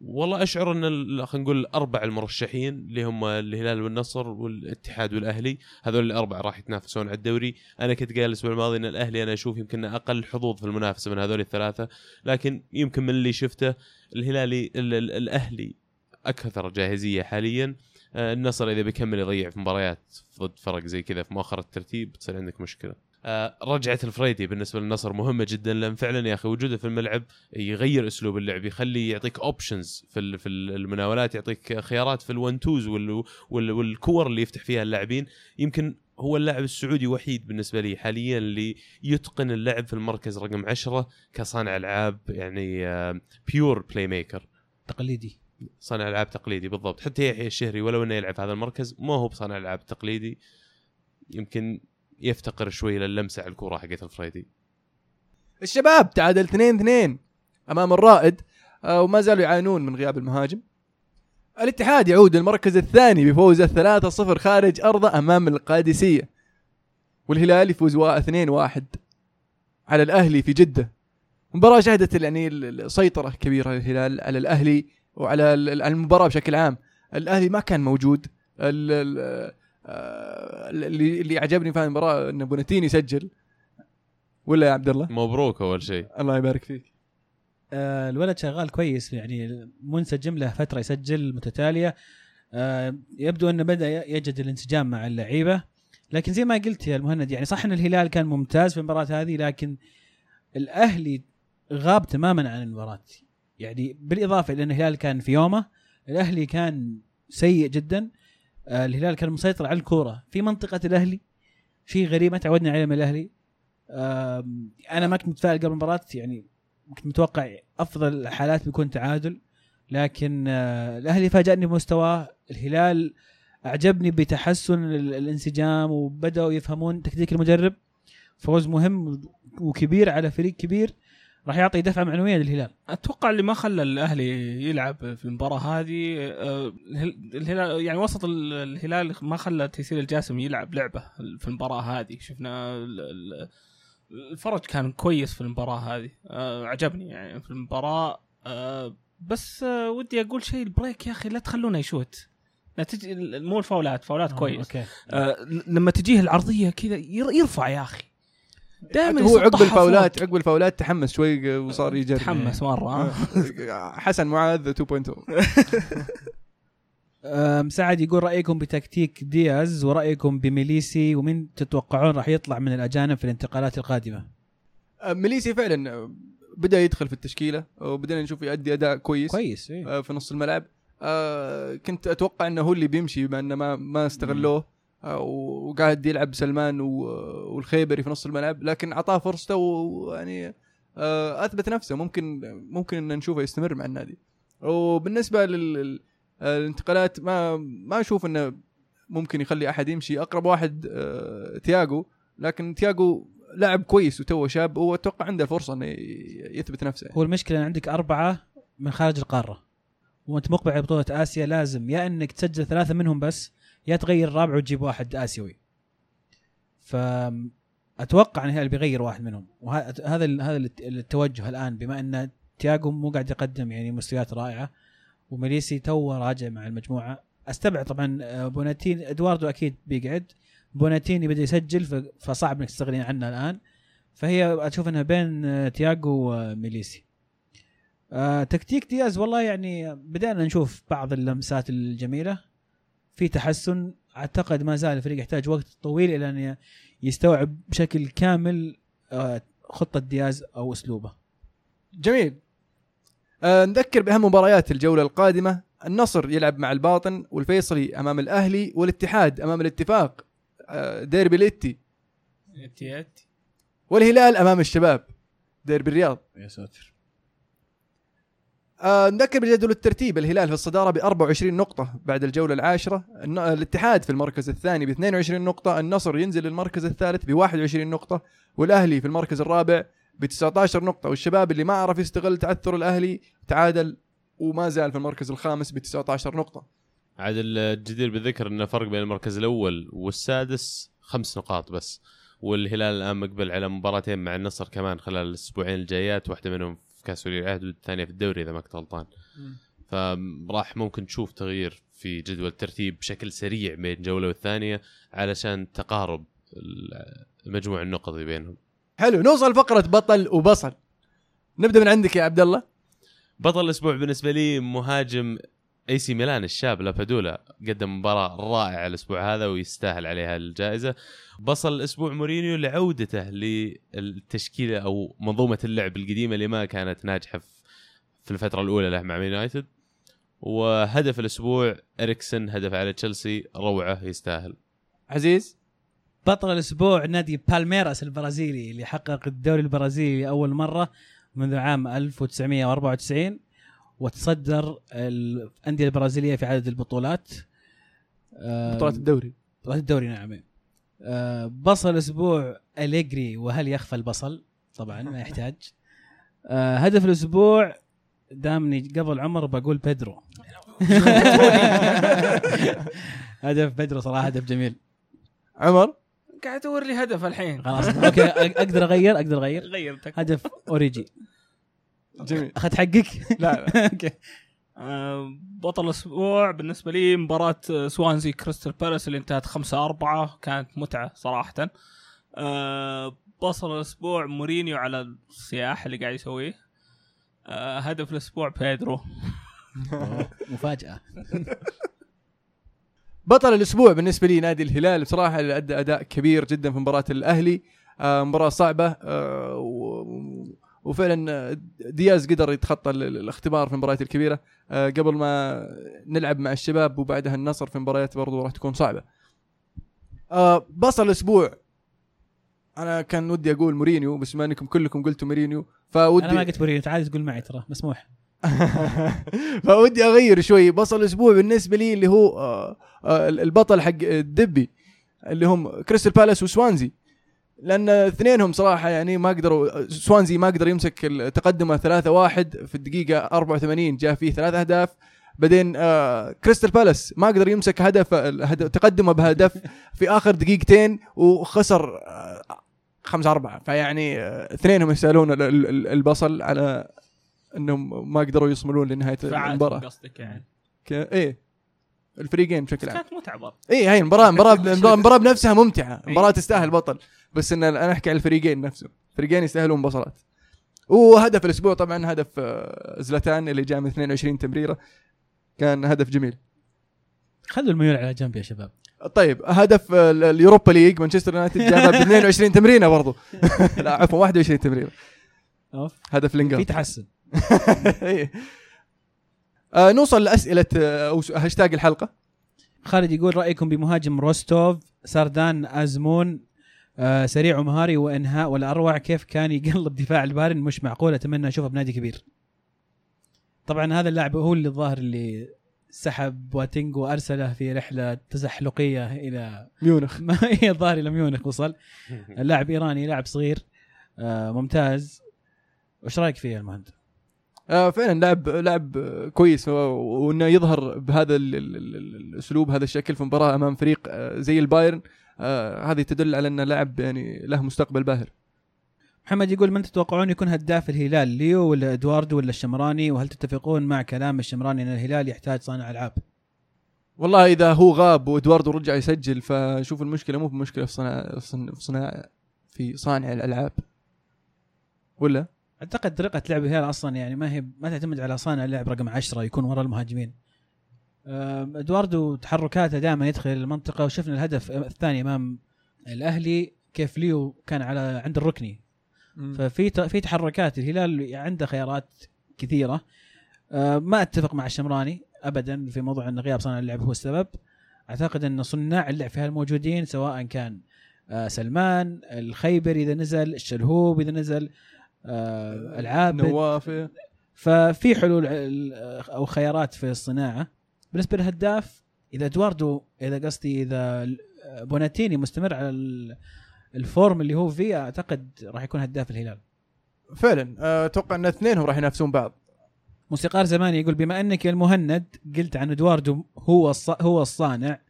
والله أشعر إن خلينا نقول الأربع المرشحين اللي هم الهلال والنصر والاتحاد والأهلي هذول الاربعه راح يتنافسون على الدوري. أنا كنت قايل الأسبوع الماضي إن الأهلي أنا أشوف يمكن أقل حظوظ في المنافسة من هذول الثلاثة لكن يمكن من اللي شفته الهلالي ال- ال- الأهلي أكثر جاهزية حاليا. النصر إذا بيكمل يضيع في مباريات ضد فرق زي كذا في مؤخر الترتيب تصير عندك مشكلة. آه، رجعة الفريدي بالنسبة للنصر مهمة جدا لأن فعلا يا أخي وجوده في الملعب يغير أسلوب اللعب يخلي يعطيك options في في ال- المناولات يعطيك خيارات في ال one-twos وال وال والكور اللي يفتح فيها اللاعبين. يمكن هو اللاعب السعودي وحيد بالنسبة لي حاليا اللي يتقن اللعب في المركز رقم عشرة كصانع ألعاب يعني pure playmaker تقليدي. صانع العاب تقليدي بالضبط. حتى يحيى الشهري ولو إنه يلعب في هذا المركز ما هو بصانع العاب تقليدي يمكن يفتقر شوي للمسه على الكورة حقت الفريدي. الشباب تعادل 2-2 أمام الرائد آه، وما زالوا يعانون من غياب المهاجم. الاتحاد يعود للمركز الثاني بفوزه 3-0 خارج ارضه أمام القادسية. والهلال يفوز 2-1 على الأهلي في جدة. مباراة شهدت يعني سيطرة كبيرة للهلال على الأهلي. وعلى ال- ال- على المباراة بشكل عام. الأهلي ما كان موجود. ال- ال- آه، اللي اللي عجبني في هذه المباراة إن بوناتيني يسجل. ولا يا عبد الله؟ مبروك أول شيء. الله يبارك فيك. آه الولد شغال كويس يعني منسجم له فترة يسجل متتالية. آه يبدو إنه بدأ يجد الانسجام مع اللعيبة. لكن زي ما قلت يا المهند يعني صح إن الهلال كان ممتاز في المباراة هذه لكن الأهلي غاب تماما عن المباراة. يعني بالإضافة إلى إن الهلال كان في يومه الأهلي كان سيء جدا آه الهلال كان مسيطر على الكورة في منطقة الأهلي شيء غريب ما تعودنا عليه من الأهلي. أنا ما كنت متفائل قبل المباراة يعني كنت متوقع أفضل الحالات بيكون تعادل لكن آه، الأهلي فاجأني بمستواه الهلال أعجبني بتحسن ال- الانسجام وبدأوا يفهمون تكتيك المدرب. فوز مهم وكبير على فريق كبير. راح يعطي دفعة معنوية للهلال. أتوقع اللي ما خلى الأهلي يلعب في المباراة هذه آه، الهل- الهلال يعني وسط ال- الهلال ما خلى تيسير الجاسم يلعب لعبة في المباراة هذه. شفنا ال- ال- الفرج كان كويس في المباراة هذه آه، عجبني يعني في المباراة آه، بس ودي أقول شيء البريك يا أخي لا تخلونه يشوت. لا تجي مو الفاولات فاولات كويس. okay. آه لما تجيه العرضية كذا ير- يرفع يا أخي. دائما هو عقب الفاولات عقب الفاولات تحمس شوي وصار يجرب. تحمس مرة حسن معاذ 2.0 آه، مساعد يقول رأيكم بتكتيك دياز ورأيكم بميليسي ومن تتوقعون راح يطلع من الأجانب في الانتقالات القادمة؟ آه، ميليسي فعلا آه، بدأ يدخل في التشكيلة وبدينا نشوف يؤدي أداء كويس كويس إيه. آه، في نص الملعب. آه، كنت أتوقع إنه هو اللي بيمشي بما إنه ما ما استغلوه. وقاعد يلعب سلمان والخيبري في نص الملعب لكن اعطاه فرصته ويعني آه، أثبت نفسه. ممكن ممكن إن نشوفه يستمر مع النادي. وبالنسبة لل- للانتقالات ما ما أشوف إنه ممكن يخلي أحد يمشي. أقرب واحد آه، تياجو لكن تياجو لاعب كويس وتوه شاب واتوقع عنده فرصة إنه يثبت نفسه هو المشكلة إن عندك أربعة من خارج القارة وأنت مقبل على بطولة آسيا لازم يا إنك تسجل ثلاثة منهم بس يا تغير الرابع وتجيب واحد آسيوي. ف أتوقع إن الهلال بيغير واحد منهم. وهذا هذا الت- التوجه الآن بما إن تياجو مو قاعد يقدم يعني مستويات رائعة وميليسي تو راجع مع المجموعة. أستبعد طبعا آه، بوناتين إدواردو أكيد بيقعد. بوناتيني بدأ يسجل فصعب إنك تستغني عنه الآن. فهي أشوف إنها بين آه، تياجو وميليسي. آه تكتيك دياز والله يعني بدأنا نشوف بعض اللمسات الجميلة. في تحسن. أعتقد ما زال الفريق يحتاج وقت طويل إلى أن يستوعب بشكل كامل آه خطة دياز أو أسلوبه. جميل. آه نذكر بأهم مباريات الجولة القادمة. النصر يلعب مع الباطن والفيصلي أمام الأهلي والاتحاد أمام الاتفاق آه ديربي الاتي تيات والهلال أمام الشباب ديربي الرياض. يا ساتر. آه نذكر بجدول الترتيب الهلال في الصدارة ب 24 نقطة بعد الجولة العاشرة. الاتحاد في المركز الثاني ب 22 نقطة النصر ينزل للمركز الثالث ب 21 نقطة والأهلي في المركز الرابع ب 19 نقطة. والشباب اللي ما عرف يستغل تعثر الأهلي تعادل وما زال في المركز الخامس ب 19 نقطة. عاد الجدير بالذكر إنه فرق بين المركز الأول والسادس خمس نقاط بس والهلال الآن مقبل على مباراتين مع النصر كمان خلال الأسبوعين الجايات واحدة منهم كاس ولي العهد والثانية في الدوري إذا ما كنت غلطان. فراح ممكن تشوف تغيير في جدول الترتيب بشكل سريع بين جولة والثانية علشان تقارب مجموع النقط بينهم. حلو نوصل فقرة بطل وبصل. نبدأ من عندك يا عبد الله. بطل الأسبوع بالنسبة لي مهاجم اي سي ميلان الشاب لابادولا قدم مباراة رائعة الأسبوع هذا ويستاهل عليها الجائزة. بصل الأسبوع مورينيو لعودته للتشكيلة أو منظومة اللعب القديمة اللي ما كانت ناجحة في- الفترة الأولى له مع يونايتد. وهدف الأسبوع إريكسن هدف على تشيلسي روعة يستاهل. عزيز؟ بطل الأسبوع نادي بالميراس البرازيلي اللي حقق الدوري البرازيلي لأول مرة منذ عام 1994 وتصدر الأندية البرازيلية في عدد البطولات. آه، بطولات الدوري. بطولات الدوري نعم. آه، بصل الأسبوع أليجري وهل يخفى البصل طبعا ما يحتاج. آه، هدف الأسبوع دامني قبل عمر بقول بيدرو. هدف بيدرو صراحة هدف جميل. عمر؟ قاعد ادور لي هدف الحين. خلاص okay أقدر أغير؟ أقدر أغير؟ غيرتك. هدف أوريجي. جميل. أخذت حقك؟ لا لا. okay. آه، بطل الأسبوع بالنسبة لي مباراة آه، سوانزي كريستال بالاس اللي انتهت 5 4 كانت متعة صراحة. آه، بطل الأسبوع مورينيو على السياح اللي قاعد يسويه. هدف الأسبوع بيدرو. مفاجأة. بطل الأسبوع بالنسبة لي نادي الهلال بصراحة اللي ادى أداء كبير جدا في مباراة الأهلي. آه مباراة صعبة. آه و- وفعلا آه، دياز قدر يتخطى ال- ال- الاختبار في المباريات الكبيرة. آه قبل ما نلعب مع الشباب وبعدها النصر في مباريات برضو راح تكون صعبة. آه بصل الأسبوع. أنا كان ودي أقول مورينيو بس ما إنكم كلكم قلتوا مورينيو فودي أنا ما قلت مورينيو تعال تقول معي ترى مسموح. فودي أغير شوي. بصل الأسبوع بالنسبة لي اللي هو البطل حق الديربي اللي هم كريستال بالاس وسوانزي. لأن اثنينهم صراحة يعني ما قدروا سوانزي ما قدر يمسك تقدمه 3 1 في الدقيقة 84 جاء فيه ثلاث أهداف. بعدين آه كريستال بالاس ما قدر يمسك هدف تقدمه بهدف في آخر دقيقتين وخسر آه 5 4 فيعني آه، اثنينهم ال- البصل على إنهم ما قدروا يصملون لنهاية المباراة. قصدك يعني. ك- إيه. الفريقين بشكل عام. كانت متعة برضه. اي هاي المباراة المباراة المباراة بنفسها ممتعة. إي. مباراه تستاهل بطل. بس إن أنا أحكي على الفريقين نفسهم. الفريقين يستاهلون بصلات وهدف الأسبوع طبعا هدف آه، زلاتان اللي جاء من 22 تمريرة. كان هدف جميل. خلوا الميول على جنب يا شباب. طيب هدف آه، ال- ال Europa League. مانشستر يونايتد جابها ب 22 تمريرة برضو. لا عفوا 21 تمريرة. أوف. هدف في لينجارد تحسن. إيه. آه نوصل لأسئلة آه، أو هاشتاج الحلقة. خالد يقول رأيكم بمهاجم روستوف سردار أزمون آه سريع ومهاري وإنهاء والأروع كيف كان يقلب دفاع البايرن مش معقول أتمنى أشوفه بنادي كبير. طبعا هذا اللاعب هو اللي الظاهر اللي سحب بواتينج وأرسله في رحلة تزحلقية إلى ميونخ. ما هي الظاهر إلى ميونخ وصل. اللاعب إيراني لاعب صغير آه ممتاز. وش رأيك فيه يا المهندس؟ آه فعلا لاعب لاعب كويس وإنه يظهر بهذا ال- ال- ال- الأسلوب هذا الشكل في مباراة أمام فريق آه زي البايرن. آه هذه تدل على انه لاعب يعني له مستقبل باهر محمد يقول من تتوقعون يكون هداف الهلال ليو ولا إدواردو ولا الشمراني وهل تتفقون مع كلام الشمراني أن الهلال يحتاج صانع ألعاب؟ والله إذا هو غاب وإدواردو رجع يسجل فشوف المشكلة مو بمشكلة في صناعة في صناعة في صانع الألعاب ولا أعتقد طريقة لعب الهلال أصلا يعني ما هي ما تعتمد على صانع اللعب رقم 10 يكون وراء المهاجمين. إدواردو تحركاته دائما يدخل المنطقة وشفنا الهدف الثاني أمام الأهلي كيف ليو كان على عند الركني. ففي في تحركات الهلال عنده خيارات كثيرة. ما أتفق مع الشمراني ابدا في موضوع إن غياب صانع اللعب هو السبب. أعتقد إن صناع اللعب في الموجودين سواء كان سلمان الخيبري إذا نزل الشلهوب إذا نزل العابد. نواف ففي حلول أو خيارات في الصناعة. بالنسبة للهداف إذا إدواردو إذا قصدي إذا ال- بوناتيني مستمر على ال- الفورم اللي هو فيه أعتقد راح يكون هداف الهلال. فعلا. آه، أتوقع إن اثنينهم راح ينافسون بعض. موسيقار زماني يقول بما أنك يا المهند قلت عن إدواردو هو الص... هو الصانع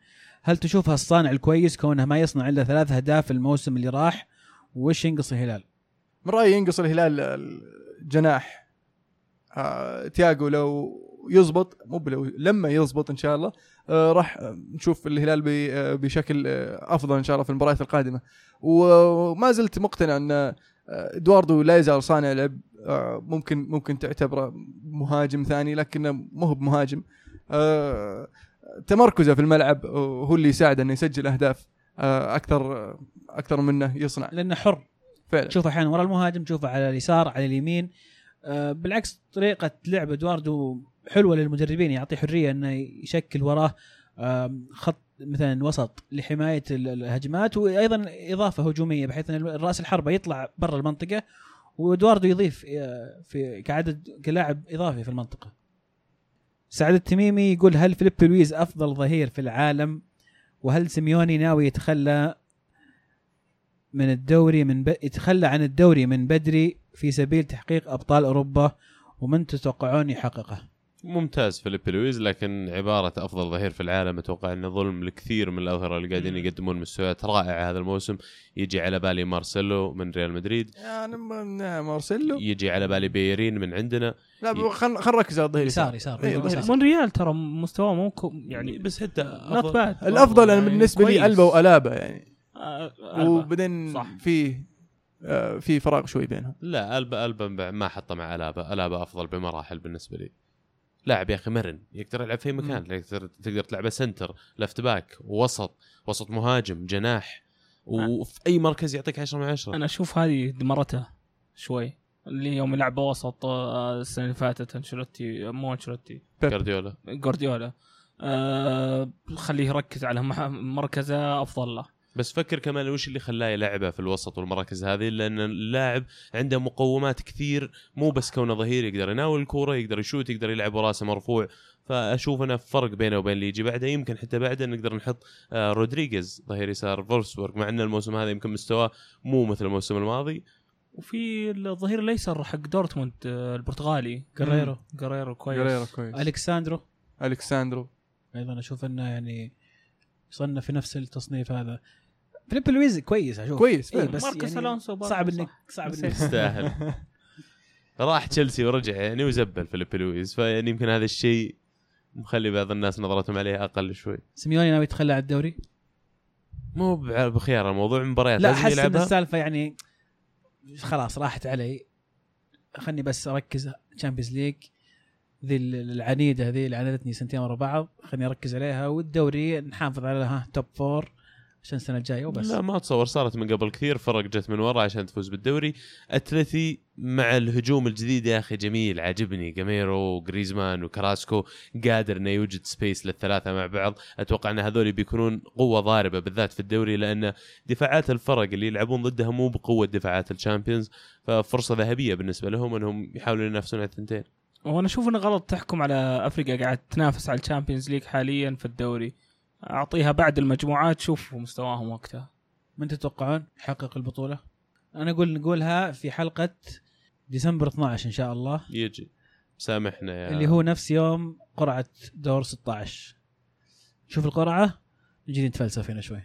هل تشوفها الصانع الكويس كونه ما يصنع إلا ثلاث أهداف الموسم اللي راح؟ وش ينقص الهلال؟ من رأيي ينقص الهلال الجناح. آه تياجو لو يزبط مو بلو لما يزبط إن شاء الله آه راح نشوف الهلال آه، بشكل آه، أفضل إن شاء الله في المباريات القادمة. وما زلت مقتنع أن إدواردو لا يزال صانع لعب ممكن ممكن تعتبره مهاجم ثاني لكنه مو هو بمهاجم. تمركزه في الملعب هو اللي يساعده إنه يسجل أهداف أكثر أكثر منه يصنع. لأنه حر. فعلا. تشوفه أحيانا ورا المهاجم تشوفه على اليسار على اليمين. بالعكس طريقة لعب إدواردو حلوة للمدربين يعطي حرية إنه يشكل وراه خط مثلا وسط لحماية ال- الهجمات وأيضا إضافة هجومية بحيث إن رأس الحربة يطلع برا المنطقة وإدواردو يضيف آه، في كعدد كلاعب إضافي في المنطقة. سعد التميمي يقول هل فيليب لويز أفضل ظهير في العالم؟ وهل سيميوني ناوي يتخلى من الدوري من ب... يتخلى عن الدوري من بدري في سبيل تحقيق أبطال أوروبا ومن تتوقعون يحققه؟ ممتاز فيليب لويز لكن عبارة أفضل ظهير في العالم أتوقع إنه ظلم لكثير من الأظهرة اللي قاعدين. يقدمون مستويات رائعه هذا الموسم. يجي على بالي مارسيلو من ريال مدريد. يعني مارسيلو. يجي على بالي بيرين من عندنا. لا خلينا خلينا نركز على الظهير. يسار يسار إيه،. ظهير. مونريال ترى مستواه مو يعني بس not bad الأفضل أنا بالنسبة لي ألبا وألابا يعني. وبدين وبعدين صح. في آه، في فراغ شوي بينهم. لا البا ألبا ما حطه مع ألابا. ألابا أفضل بمراحل بالنسبة لي. لاعب يا أخي مرن يقدر يلعب في أي مكان تقدر تقدر تلعبه center left back وسط وسط مهاجم جناح وفي أي مركز يعطيك 10 من 10 أنا أشوف هذه دمرته شوي اللي يوم يلعب وسط آه، السنة اللي فاتت أنشيلوتي مو أنشيلوتي جارديولا جوارديولا. آه خليه يركز على مركزه أفضل له. بس فكر كمان وش اللي خلاه يلعبه في الوسط والمراكز هذه لأن اللاعب عنده مقومات كثير مو بس كونه ظهير يقدر يناول الكورة يقدر يشوت يقدر يلعب وراسه مرفوع. فأشوف أنا فرق بينه وبين اللي يجي بعده. يمكن حتى بعده نقدر نحط آه رودريغيز ظهير يسار فولفسبورغ مع إن الموسم هذا يمكن مستواه مو مثل الموسم الماضي. وفي الظهير الأيسر حق دورتموند آه، البرتغالي جريرو جريرو كويس. جريرا كويس. الكساندرو الكساندرو أيضا أشوف إنه يعني يصنف في نفس التصنيف هذا. فيليب لويز كويس أشوف. كويس إيه. بس ماركوس يعني ألونسو برضه صعب. انك صعب. انك يستاهل. راح تشيلسي ورجع يعني وزبل فيليب لويز فيعني يمكن هذا الشيء مخلي بعض الناس نظرتهم عليه أقل شوي. سيميوني ناوي يتخلى عن الدوري؟ مو بخيار الموضوع مباريات لا احس إن السالفة يعني خلاص راحت علي. خلني بس أركز Champions League ذي ال- العنيدة ذي اللي عاندتني سنتين ورا بعض خلني أركز عليها والدوري نحافظ على ها top four عشان السنة الجاية وبس. لا ما اتصور صارت من قبل كثير فرق جت من ورا عشان تفوز بالدوري. أتلتي مع الهجوم الجديد يا أخي جميل عاجبني. جاميرو وجريزمان وكاراسكو قادر إنه يوجد space للثلاثة مع بعض. أتوقع إن هذول بيكونون قوة ضاربة بالذات في الدوري لأن دفاعات الفرق اللي يلعبون ضدها مو بقوة دفاعات ال Champions. ففرصة ذهبية بالنسبة لهم إنهم يحاولون ينافسون على الثنتين. وأنا أشوف إنه غلط تحكم على أي فريق قاعد تنافس على ال Champions League حاليا في الدوري. أعطيها بعد المجموعات شوف مستواهم وقتها من تتوقعون يحقق البطولة؟ أنا أقول نقولها في حلقة ديسمبر 12 إن شاء الله يجي سامحنا يا اللي هو نفس يوم قرعة دور 16 شوف القرعة نجي نتفلسف هنا شوي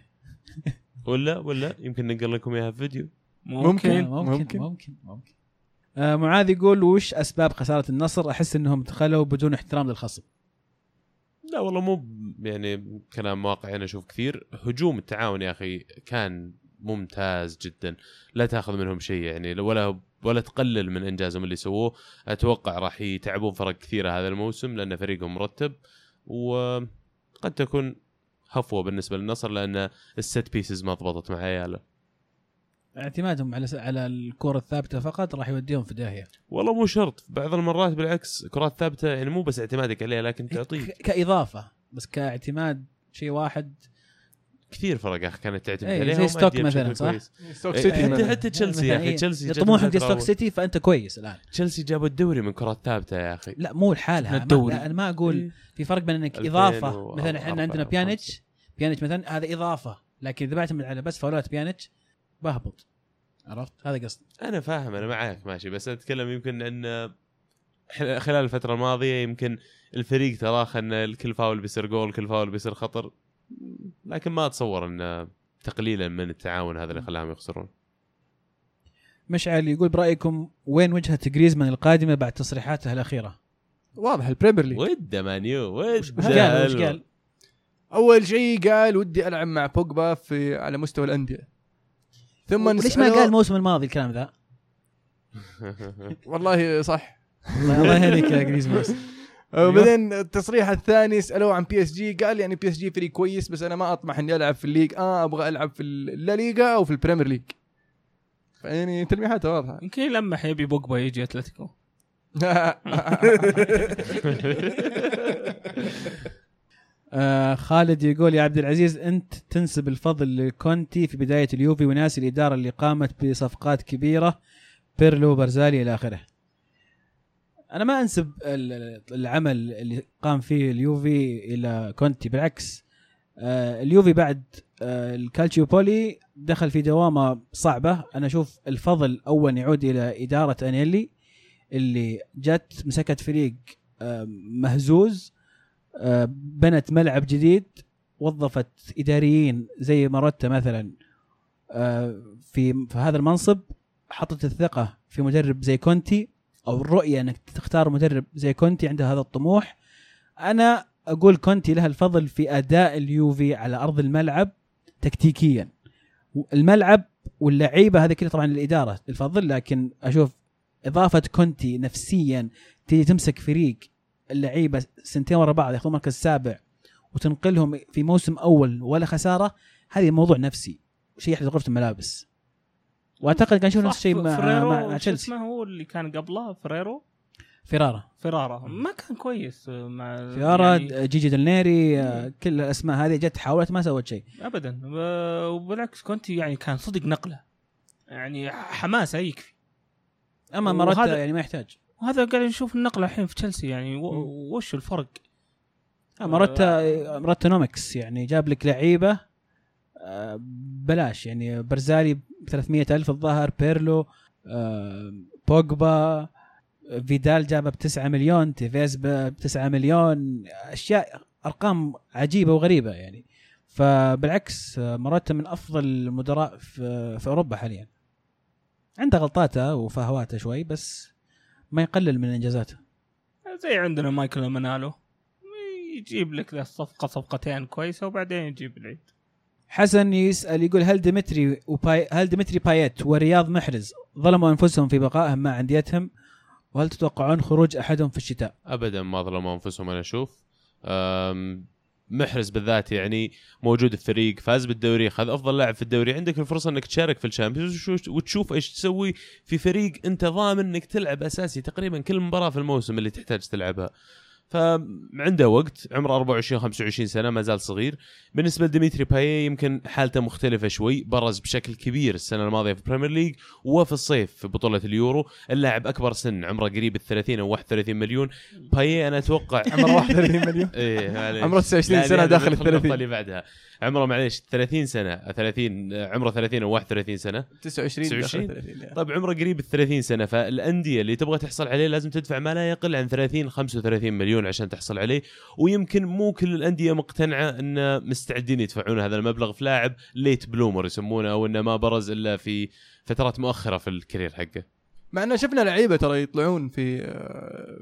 ولا ولا يمكن ننقل لكم إياها في فيديو ممكن. ممكن ممكن ممكن. ممكن, ممكن. آه معاذ يقول وش أسباب خسارة النصر؟ أحس إنهم دخلوا بدون احترام للخصم. لا والله مو ب- يعني كلام واقعي أنا أشوف كثير. هجوم التعاون يا أخي كان ممتاز جدا. لا تأخذ منهم شيء يعني ولا ولا تقلل من إنجازهم اللي سووه. أتوقع راح يتعبون فرق كثيرة هذا الموسم لأن فريقهم مرتب وقد تكون هفوة بالنسبة للنصر لأن الست بيسز ما ضبطت مع عياله. اعتمادهم على على الكرة الثابتة فقط راح يوديهم في داهية. والله مو شرط بعض المرات بالعكس كرات ثابتة يعني مو بس اعتمادك عليها لكن تعطيك. ك- كإضافة. بس كاعتماد شيء واحد كثير فرق يا أخي كانت تعتمد إيه، عليها زي ستوك مثلاً، صح؟ كويس. ستوك إيه، سيتي حتى مثلاً. حتى تشيلسي يا أخي تشيلسي زي ستوك سيتي فأنت كويس الآن. تشيلسي جابوا الدوري من كرات ثابتة يا أخي لا مو لحالها الدوري. أنا ما أقول إيه. في فرق بين إنك 2000 إضافة مثلا إحنا عندنا بيانيتش بيانيتش مثلا هذا إضافة لكن إذا بعتمد على بس فاولات بيانيتش بهبط عرفت هذا قصدي أنا فاهم أنا معك ماشي بس أتكلم يمكن إن خلال الفترة الماضية يمكن الفريق تراخى أن الكل فاول بيصير جول كل فاول بيصير خطر لكن ما أتصور أن تقليلا من التعاون هذا اللي خلاهم يخسرون مشعل يقول برأيكم وين وجهة جريزمان القادمة بعد تصريحاته الأخيرة؟ واضح ال Premier League وده مانيو وش وده قال وش. قال؟ أول شيء قال ودي ألعب مع بوجبا في على مستوى الأندية ثم ليش ما قال الموسم الماضي الكلام ذا؟ والله صح الله يهديك يا جريزمان وبعدين التصريح الثاني سألوه عن بي اس جي قال يعني بي اس جي فريق كويس بس أنا ما أطمح إني ألعب في الليج آه أبغى ألعب في اللا ليغا أو في ال Premier League يعني تلميحاته واضحة. يمكن يلمح يبي بوجبا يجي أتلتيكو. آه خالد يقول يا عبد العزيز أنت تنسب الفضل لكونتي في بداية اليوفي وناسي الإدارة اللي قامت بصفقات كبيرة. بيرلو بارزالي إلى آخره. أنا ما أنسب ال- العمل اللي قام فيه اليوفي إلى كونتي بالعكس آه اليوفي بعد آه الكالتشيوبولي دخل في دوامة صعبة. أنا أشوف الفضل أول يعود إلى إدارة أنيلي اللي جت مسكت فريق آه مهزوز بنت ملعب جديد وظفت إداريين زي ماروتا مثلا في في هذا المنصب حطت الثقة في مدرب زي كونتي. أو الرؤية إنك تختار مدرب زي كونتي عنده هذا الطموح. أنا أقول كونتي له الفضل في أداء اليوفي على أرض الملعب تكتيكيا. الملعب واللعيبة هذه كلها طبعا الاداره الفضل لكن أشوف إضافة كونتي نفسيا تيجي تمسك فريق اللعيبة سنتين ورا بعض ياخذون مركز سابع وتنقلهم في موسم أول ولا خسارة هذه موضوع نفسي شيء يحدث غرفة الملابس. وأعتقد كان نشوف نفس الشيء مع, تشيلسي. اسمه هو اللي كان قبله فيرارو؟ فيرارا فيرارا ما كان كويس مع فيرارا يعني جيجي ديلنيري آه، كل الأسماء هذه جت حاولت ما سوت شيء. ابدا. وبالعكس كونتي يعني كان صدق نقلة. يعني حماسه يكفي. أما وهذا- يعني ما يحتاج. وهذا قاعد نشوف النقلة الحين في تشيلسي يعني وش الفرق؟ آه، ماروتا ماروتا نومكس يعني جاب لك لعيبة آه، بلاش يعني بارزالي ب 300 ألف الظاهر بيرلو آه، بوجبا فيدال جابه ب 9 مليون تيفيز ب 9 مليون أشياء أرقام عجيبة وغريبة يعني. فبالعكس آه، ماروتا من أفضل المدراء في, في أوروبا حاليا. عنده غلطاته وهفواته شوي بس ما يقلل من إنجازاته. زي عندنا مايكل إيمينالو يجيب لك الصفقه صفقتين كويسة وبعدين يجيب العيد. حسن يسأل يقول هل ديمتري وباي هل ديمتري باييت ورياض محرز ظلموا أنفسهم في بقائهم مع أنديتهم؟ وهل تتوقعون خروج أحدهم في الشتاء؟ ابدا ما ظلموا أنفسهم أنا أشوف. محرز بالذات يعني موجود الفريق فاز بالدوري خذ أفضل لاعب في الدوري. عندك الفرصة إنك تشارك في ال Champions وتشوف إيش تسوي في فريق أنت ضامن إنك تلعب أساسي تقريبا كل مباراة في الموسم اللي تحتاج تلعبها. فعنده وقت عمره 24 25 سنة ما زال صغير بالنسبة لديمتري باي يمكن حالته مختلفة شوي برز بشكل كبير السنة الماضية في ال Premier League وفي الصيف في بطولة اليورو اللاعب أكبر سن عمره قريب ال 30 أو 31 مليون باي أنا أتوقع عمره 31 مليون إيه. عمره 29 لا، سنة لا، داخل ال ندخل النقطة 30. اللي بعدها عمره معليش 30 سنة 30 عمره 30 أو 31 سنة 29 داخل 29. 30 يعني. طيب عمره قريب ال 30 سنة فالأندية اللي تبغى تحصل عليه لازم تدفع ما لا يقل عن 30 35 مليون عشان تحصل عليه ويمكن مو كل الأندية مقتنعة إن مستعدين يدفعون هذا المبلغ في لاعب late bloomer يسمونه أو إنه ما برز إلا في فترات مؤخرة في ال career حقه مع إنه شفنا لعيبة ترى يطلعون في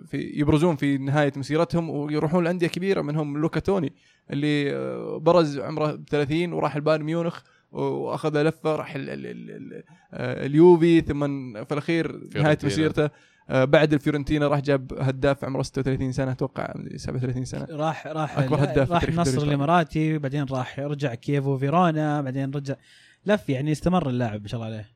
في يبرزون في نهاية مسيرتهم ويروحون لأندية كبيرة منهم لوكا توني اللي برز عمره 30 وراح البايرن ميونخ وأخذ لفة راح آه، اليوفي ثم في الأخير نهاية. مسيرته بعد الفيورنتينا راح جاب هداف عمره 36 سنة أتوقع 37 سنة. راح راح أكبر هداف في راح النصر الإماراتي بعدين راح رجع كييفو فيرونا بعدين رجع لف يعني استمر اللاعب ما شاء الله عليه.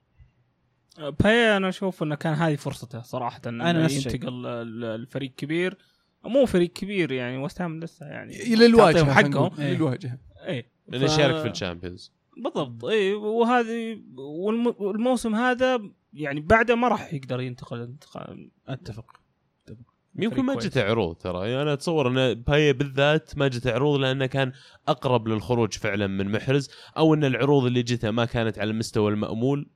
باهي أنا أشوف انه كان هذه فرصته صراحة إنه أنا. ينتقل الفريق كبير. مو فريق كبير يعني West Ham لسه يعني للواجهه حقهم. نقول، إيه. للواجهه اي لأنه يشارك في ال Champions. بالضبط. اي وهذه والم- والموسم هذا يعني بعده ما راح يقدر ينتقل انتقال أتفق. يمكن ما. جته عروض ترى. يعني أنا أتصور إن باي بالذات ما جته عروض لأنه كان أقرب للخروج فعلا من محرز أو إن العروض اللي جته ما كانت على المستوى المأمول.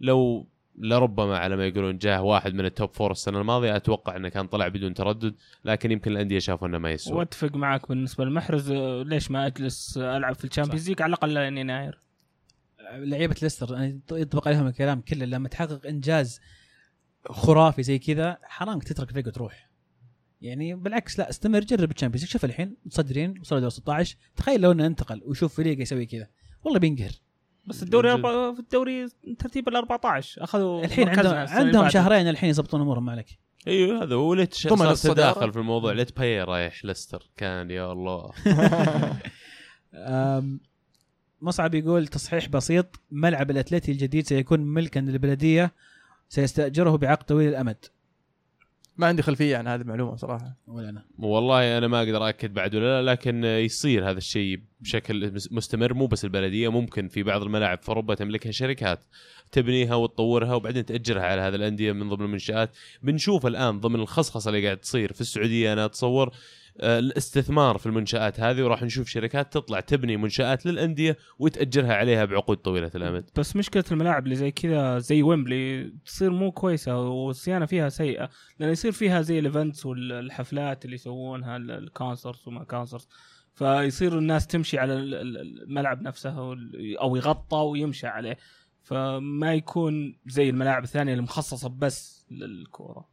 لو لربما على ما يقولون جاه واحد من ال top four السنة الماضية أتوقع إنه كان طلع بدون تردد لكن يمكن الأندية شافوا إنه ما يسوى. وأتفق معك بالنسبة للمحرز آه، ليش ما أجلس ألعب في ال Champions League؟ على الأقل لين يناير لعيبة ليستر يعني يطبق عليهم الكلام كله لما تحقق إنجاز خرافي زي كذا حرام تترك الفريق وتروح. يعني بالعكس لا استمر جرب ال Champions. شوف الحين متصدرين وصلوا دور 16 تخيل لو إنه انتقل ويشوف فريق يسوي كذا. والله بينقهر. بس الدوري. أربعة- في الدوري ترتيب ال 14 أخذوا الحين عندهم عندهم. شهرين الحين يظبطون أمورهم عليك. أيوه هذا هو. ليت صار. تداخل في الموضوع. ليت باي رايح ليستر. كان يا الله. مصعب يقول تصحيح بسيط ملعب الأتلتي الجديد سيكون ملكا للبلدية سيستأجره بعقد طويل الأمد. ما عندي خلفية عن هذه المعلومة صراحة. ولا أنا. والله أنا ما أقدر اكد بعد ولا لا لكن يصير هذا الشيء بشكل مس- مستمر مو بس البلدية ممكن في بعض الملاعب في أوروبا تملكها شركات تبنيها وتطورها وبعدين تأجرها على هذه الأندية من ضمن المنشآت. بنشوف الآن ضمن الخصخصة اللي قاعد تصير في السعودية أنا أتصور الاستثمار في المنشآت هذه وراح نشوف شركات تطلع تبني منشآت للأندية وتأجرها عليها بعقود طويلة الأمد. بس مشكلة الملاعب اللي زي كذا زي ويمبلي تصير مو كويسة والصيانة فيها سيئة. لأن يصير فيها زي ال events والحفلات اللي يسوونها ال- ال concerts وما concerts فيصير الناس تمشي على ال- ال- الملعب نفسه أو يغطى ويمشي عليه. فما يكون زي الملاعب الثانية اللي مخصصه بس للكورة.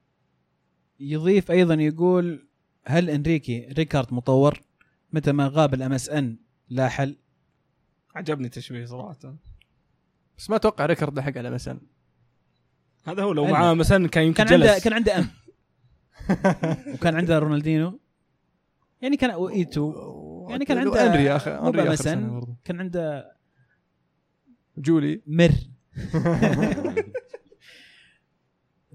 يضيف أيضا يقول هل انريكي ريكارد مطور متى ما غاب الام اس ان لا حل؟ عجبني تشبيه صراحة. بس ما أتوقع ريكورد لحق على مسن هذا هو لو. معاه مثلا كان يمكن كان عنده كان عنده أم. وكان عنده رونالدينو. يعني كان وايتو يعني كان عنده انري يا أخي انري. كان عنده جولي. مر.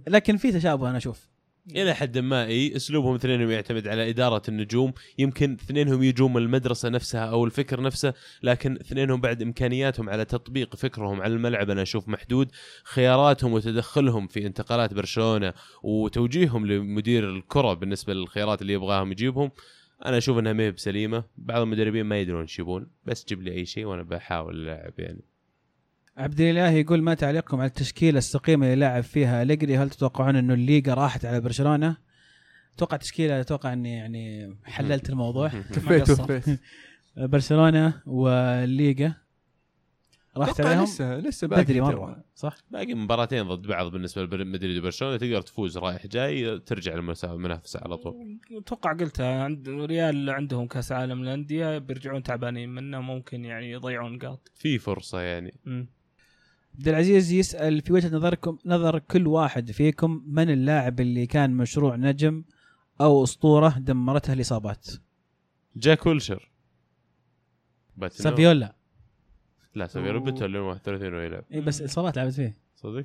لكن في تشابه أنا أشوف. إلى حد ما إي أسلوبهم اثنينهم يعتمد على إدارة النجوم. يمكن اثنينهم يجون من المدرسة نفسها أو الفكر نفسه لكن اثنينهم بعد إمكانياتهم على تطبيق فكرهم على الملعب. أنا أشوف محدود خياراتهم وتدخلهم في انتقالات برشلونة وتوجيههم لمدير الكرة بالنسبة للخيارات اللي يبغاهم يجيبهم. أنا أشوف إنها ما بسليمة. بعض المدربين ما يدرون إيش يبون بس جيب لي أي شيء وأنا بحاول ألعب يعني. عبد الإله يقول ما تعليقكم على التشكيلة السقيمة اللي لاعب فيها أليجري؟ هل تتوقعون انه الليغا راحت على برشلونة؟ أتوقع تشكيله أتوقع أني يعني حللت الموضوع. كفيت برشلونة والليغا راحت عليهم؟ لسه لسه باقي بدري. مره صح؟ باقي مباراتين ضد بعض بالنسبة لمدريد وبرشلونة. تقدر تفوز رايح جاي ترجع للمنافسه على طول. أتوقع قلتها عند ريال عندهم كأس عالم الأندية بيرجعون تعبانين منه ممكن يعني يضيعون نقاط في فرصة يعني. مم. عبد العزيز يسأل في وجهة نظركم نظر كل واحد فيكم من اللاعب اللي كان مشروع نجم أو أسطورة دمرتها الإصابات؟ جاك ويلشر. سافيولا لا سافيولا أوه. بته لين 31 ويلعب إي بس الاصابات لعبت فيه صدق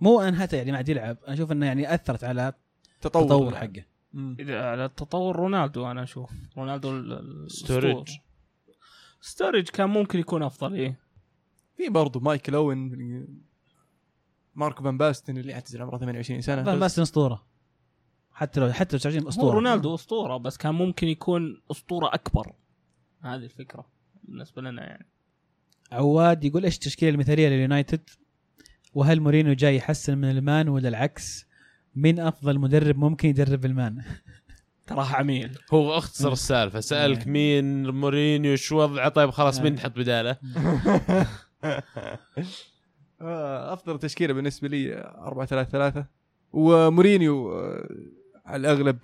مو أنهته يعني ما عاد يلعب أنا أشوف إنه يعني أثرت على تطور التطور حقه مم. إذا على التطور رونالدو أنا أشوف رونالدو. الأسطورة. ستوريج كان ممكن يكون أفضل إيه في برضه مايكل اوين ماركو فان باستن اللي اعتزل عمره 28 سنة. فان باستن أسطورة. حتى لو حتى لو هو أسطورة. رونالدو أسطورة بس كان ممكن يكون أسطورة أكبر. هذه الفكرة بالنسبة لنا يعني. عواد يقول إيش التشكيلة المثالية لليونايتد؟ وهل مورينيو جاي يحسن من المان ولا العكس؟ مين أفضل مدرب ممكن يدرب المان؟ تراه عميل. هو اختصر السالفة. سألك مين مورينيو شو وضعه؟ طيب خلاص مين نحط بداله؟ آه، أفضل تشكيلة بالنسبة لي 4 3 3 ومورينيو آه، على الأغلب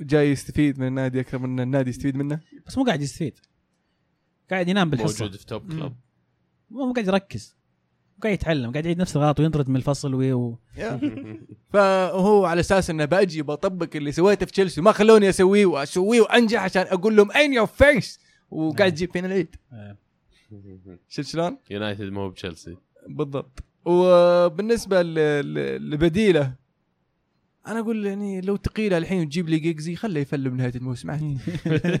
جاي يستفيد من النادي أكثر من النادي يستفيد منه. بس مو قاعد يستفيد. قاعد ينام بالحصة. موجود في top club مو قاعد يركز. قاعد يتعلم. قاعد يعيد نفس الغلط وينطرد من الفصل وي و... فهو على أساس إنه بأجي بطبق اللي سويته في تشيلسي ما خلوني أسويه وأسويه وأنجح عشان أقول لهم in your face وقاعد تجيب فينا العيد آه. شفت شلون؟ يونايتد مو بتشيلسي. بالضبط. وبالنسبة لبديله أنا أقول يعني لو تقيله الحين وتجيب لي جيجزي خله يفل بنهايه الموسم عادي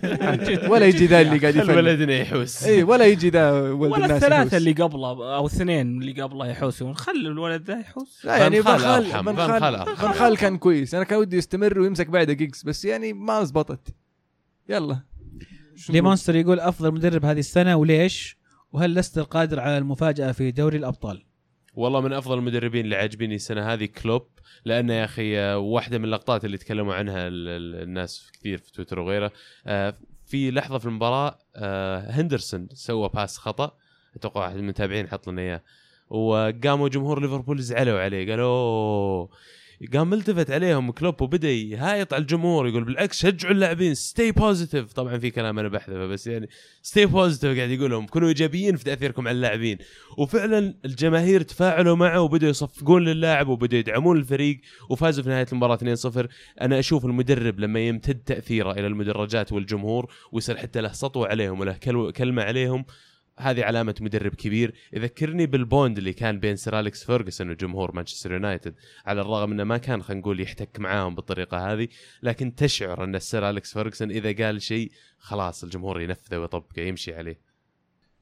ولا يجي ذا اللي قاعد يفل الولدنا يحوس. إي ولا يجي ذا ولد ولا الثلاثة. اللي قبله أو اثنين اللي قبله يحوسون. خلي الولد ذا يحوس. لا يعني فان خال فان خال أرحم، فان فان خال خال أرحم. فان خال كان كويس. أنا كان ودي يستمر ويمسك بعده جيجز بس يعني ما زبطت يلا. لي؟ مونستر يقول أفضل مدرب هذه السنة وليش؟ وهل لستر قادر على المفاجأة في دوري الأبطال؟ والله من أفضل المدربين اللي عاجبيني السنة هذه كلوب لأنه يا أخي آه، واحدة من اللقطات اللي تكلموا عنها ال- ال- الناس كثير في تويتر وغيره آه، في لحظة في المباراة آه، هندرسون سوى pass خطأ أتوقع واحد من المتابعين حط لنا إياه وقاموا جمهور ليفربول زعلوا عليه قالوا "أوه". قام ملتفت عليهم كلوب وبدأ يهايط على الجمهور يقول بالعكس شجعوا اللاعبين stay positive طبعا في كلام أنا بحذفه بس يعني stay positive قاعد يقول لهم كونوا إيجابيين في تأثيركم على اللاعبين. وفعلا الجماهير تفاعلوا معه وبدأوا يصفقون للاعب وبدأوا يدعمون الفريق وفازوا في نهاية المباراة 2-0 أنا أشوف المدرب لما يمتد تأثيره إلى المدرجات والجمهور ويصير حتى له سطوه عليهم وله كلمة عليهم هذه علامة مدرب كبير. يذكرني بال bond اللي كان بين Sir أليكس فيرجسون وجمهور مانشستر يونايتد على الرغم إنه ما كان خلينا نقول يحتك معاهم بالطريقة هذه لكن تشعر أن ال Sir أليكس فيرجسون إذا قال شيء خلاص الجمهور ينفذه ويطبقه يمشي عليه.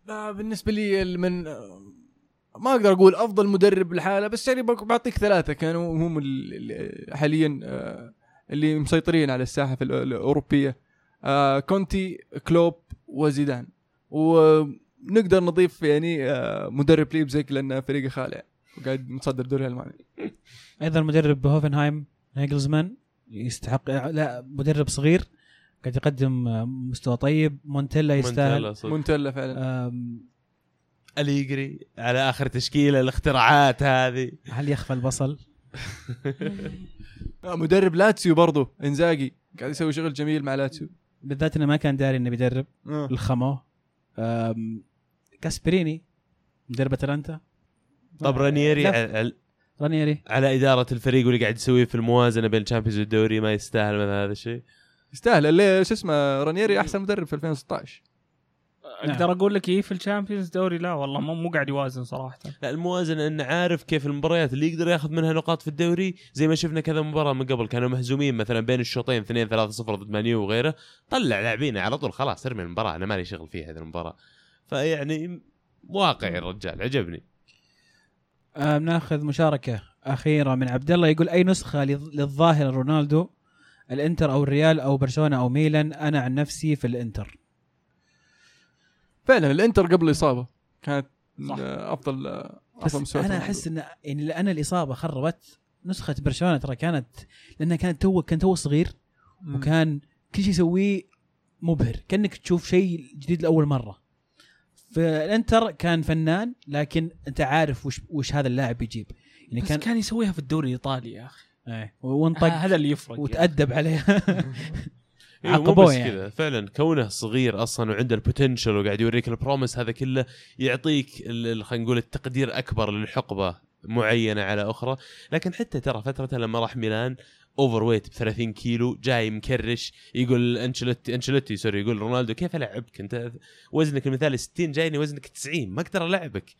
لا بالنسبة لي من ما أقدر أقول أفضل مدرب الحاله بس يعني بعطيك ثلاثة كانوا هم ال- ال- حاليا آه، اللي مسيطرين على الساحة الأوروبية آه، كونتي كلوب وزيدان. ونقدر نضيف يعني آه، مدرب ليبزيج لأنه فريقه خالع. وقاعد متصدر دوري ألماني. أيضا مدرب هوفنهايم نيجلزمان يستحق لا مدرب صغير قاعد يقدم مستوى طيب. مونتيلا يستاهل. مونتيلا فعلا. اليجري على آخر تشكيلة الاختراعات هذه. هل يخفى البصل؟ آه، مدرب لاتسيو برضو إنزاجي. قاعد يسوي شغل جميل مع لاتسيو. بالذات إنه ما كان داري إنه بيدرب. آه. الخمو. كاسبريني. مدرب اتلانتا طب رانييري لا، على, رانييري. على إدارة الفريق واللي قاعد يسويه في الموازنة بين الشامبيونز والدوري ما يستاهل مثلا هذا الشيء؟ يستاهل. اللي شو اسمه رانييري أحسن مدرب في 2016 أقدر أقول لك إيه في الشامبيونز دوري لا والله مو مو قاعد يوازن صراحة. لا الموازنة انه عارف كيف المباريات اللي يقدر ياخذ منها نقاط في الدوري زي ما شفنا كذا مباراة من قبل كانوا مهزومين مثلا بين الشوطين 2 3 0 ضد مان يو وغيره. طلع لاعبينه على طول خلاص ارمي المباراة أنا مالي شغل فيها هذه المباراة. فيعني واقعي الرجال عجبني. أم، ناخذ مشاركة أخيرة من عبد الله. يقول أي نسخة للظ- للظاهر رونالدو الإنتر أو الريال أو برشلونة أو ميلان؟ أنا عن نفسي في الإنتر. فعلا الإنتر قبل الإصابة كانت صح. آه، أفضل آه، أفضل بس أنا أحس إن يعني لأن الإصابة خربت نسخة برشلونة ترى كانت لأنها كانت تو كان تو صغير وكان كل شيء يسويه مبهر كأنك تشوف شيء جديد لأول مرة. في الانتر كان فنان لكن انت عارف وش وش هذا اللاعب بيجيب يعني بس كان كان يسويها في الدوري الإيطالي يا أخي. إيه آه، وانطق هذا اللي يفرق وتأدب عليها إيه، بس يعني. كذا. فعلا كونه صغير أصلا وعنده ال potential وقاعد يوريك ال promise هذا كله يعطيك خلينا نقول التقدير أكبر للحقبة معينة على أخرى. لكن حتى ترى فترته لما راح ميلان overweight ب 30 كيلو جاي مكرش يقول انشلوتي انشلوتي سوري يقول رونالدو كيف العبك أنت؟ وزنك المثالي 60 جايني وزنك 90 ما أقدر ألعبك.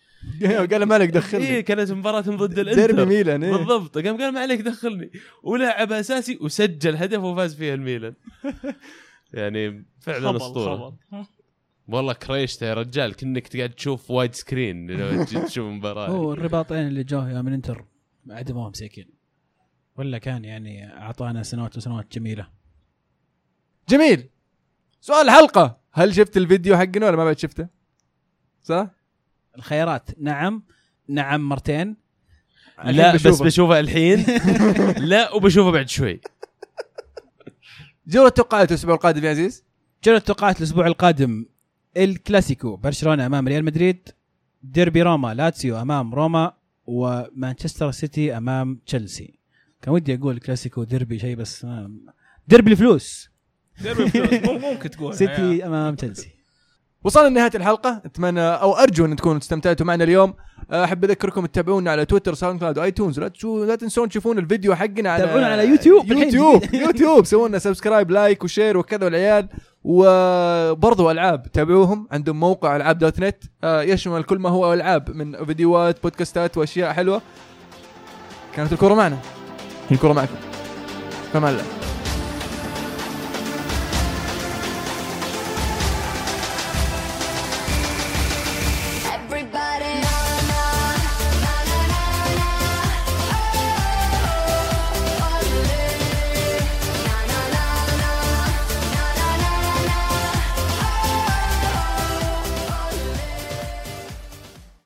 قال له مالك إيه دخلني. كانت مباراة ضد ديربي الإنتر. ميلان إيه. بالضبط. قام قال ما عليك دخلني. ولعب أساسي وسجل هدف وفاز فيه الميلان. يعني فعلا أسطورة؟ والله كريشته يا رجال كأنك قاعد تشوف widescreen لو تشوف مباراة. هو الرباطين اللي جوه من إنتر عدموهم مساكين ولا كان يعني أعطانا سنوات وسنوات جميلة؟ جميل. سؤال الحلقة هل شفت الفيديو حقنا ولا ما بعد شفته؟ صح؟ الخيارات. نعم. نعم مرتين. لا الحين بس بشوفه. بشوفه الحين. لا وبشوفه بعد شوي. جولة توقعات الأسبوع القادم يا عزيز؟ جولة توقعات الأسبوع القادم. الكلاسيكو برشلونة أمام ريال مدريد. ديربي روما لاتسيو أمام روما ومانشستر سيتي أمام تشيلسي. كان ودي أقول كلاسيكو ديربي شيء بس ما ديربي الفلوس. ديربي فلوس. مم- ممكن تقول سيتي أمام تشيلسي. وصلنا لنهاية الحلقة. أتمنى أو أرجو أن تكونوا استمتعتوا معنا اليوم. أحب أذكركم تتابعونا على تويتر ساوند كلاود و iTunes لا تشو لا تنسون تشوفون الفيديو حقنا على تابعونا على يوتيوب. يوتيوب. يوتيوب. سووا لنا subscribe like و share وكذا والعيال. وبرضو ألعاب تابعوهم. عندهم موقع ألعاب دوت نت. آه، يشمل كل ما هو ألعاب من فيديوهات بودكاستات وأشياء حلوة. كانت الكره معنا. الكرة معكم. فما الله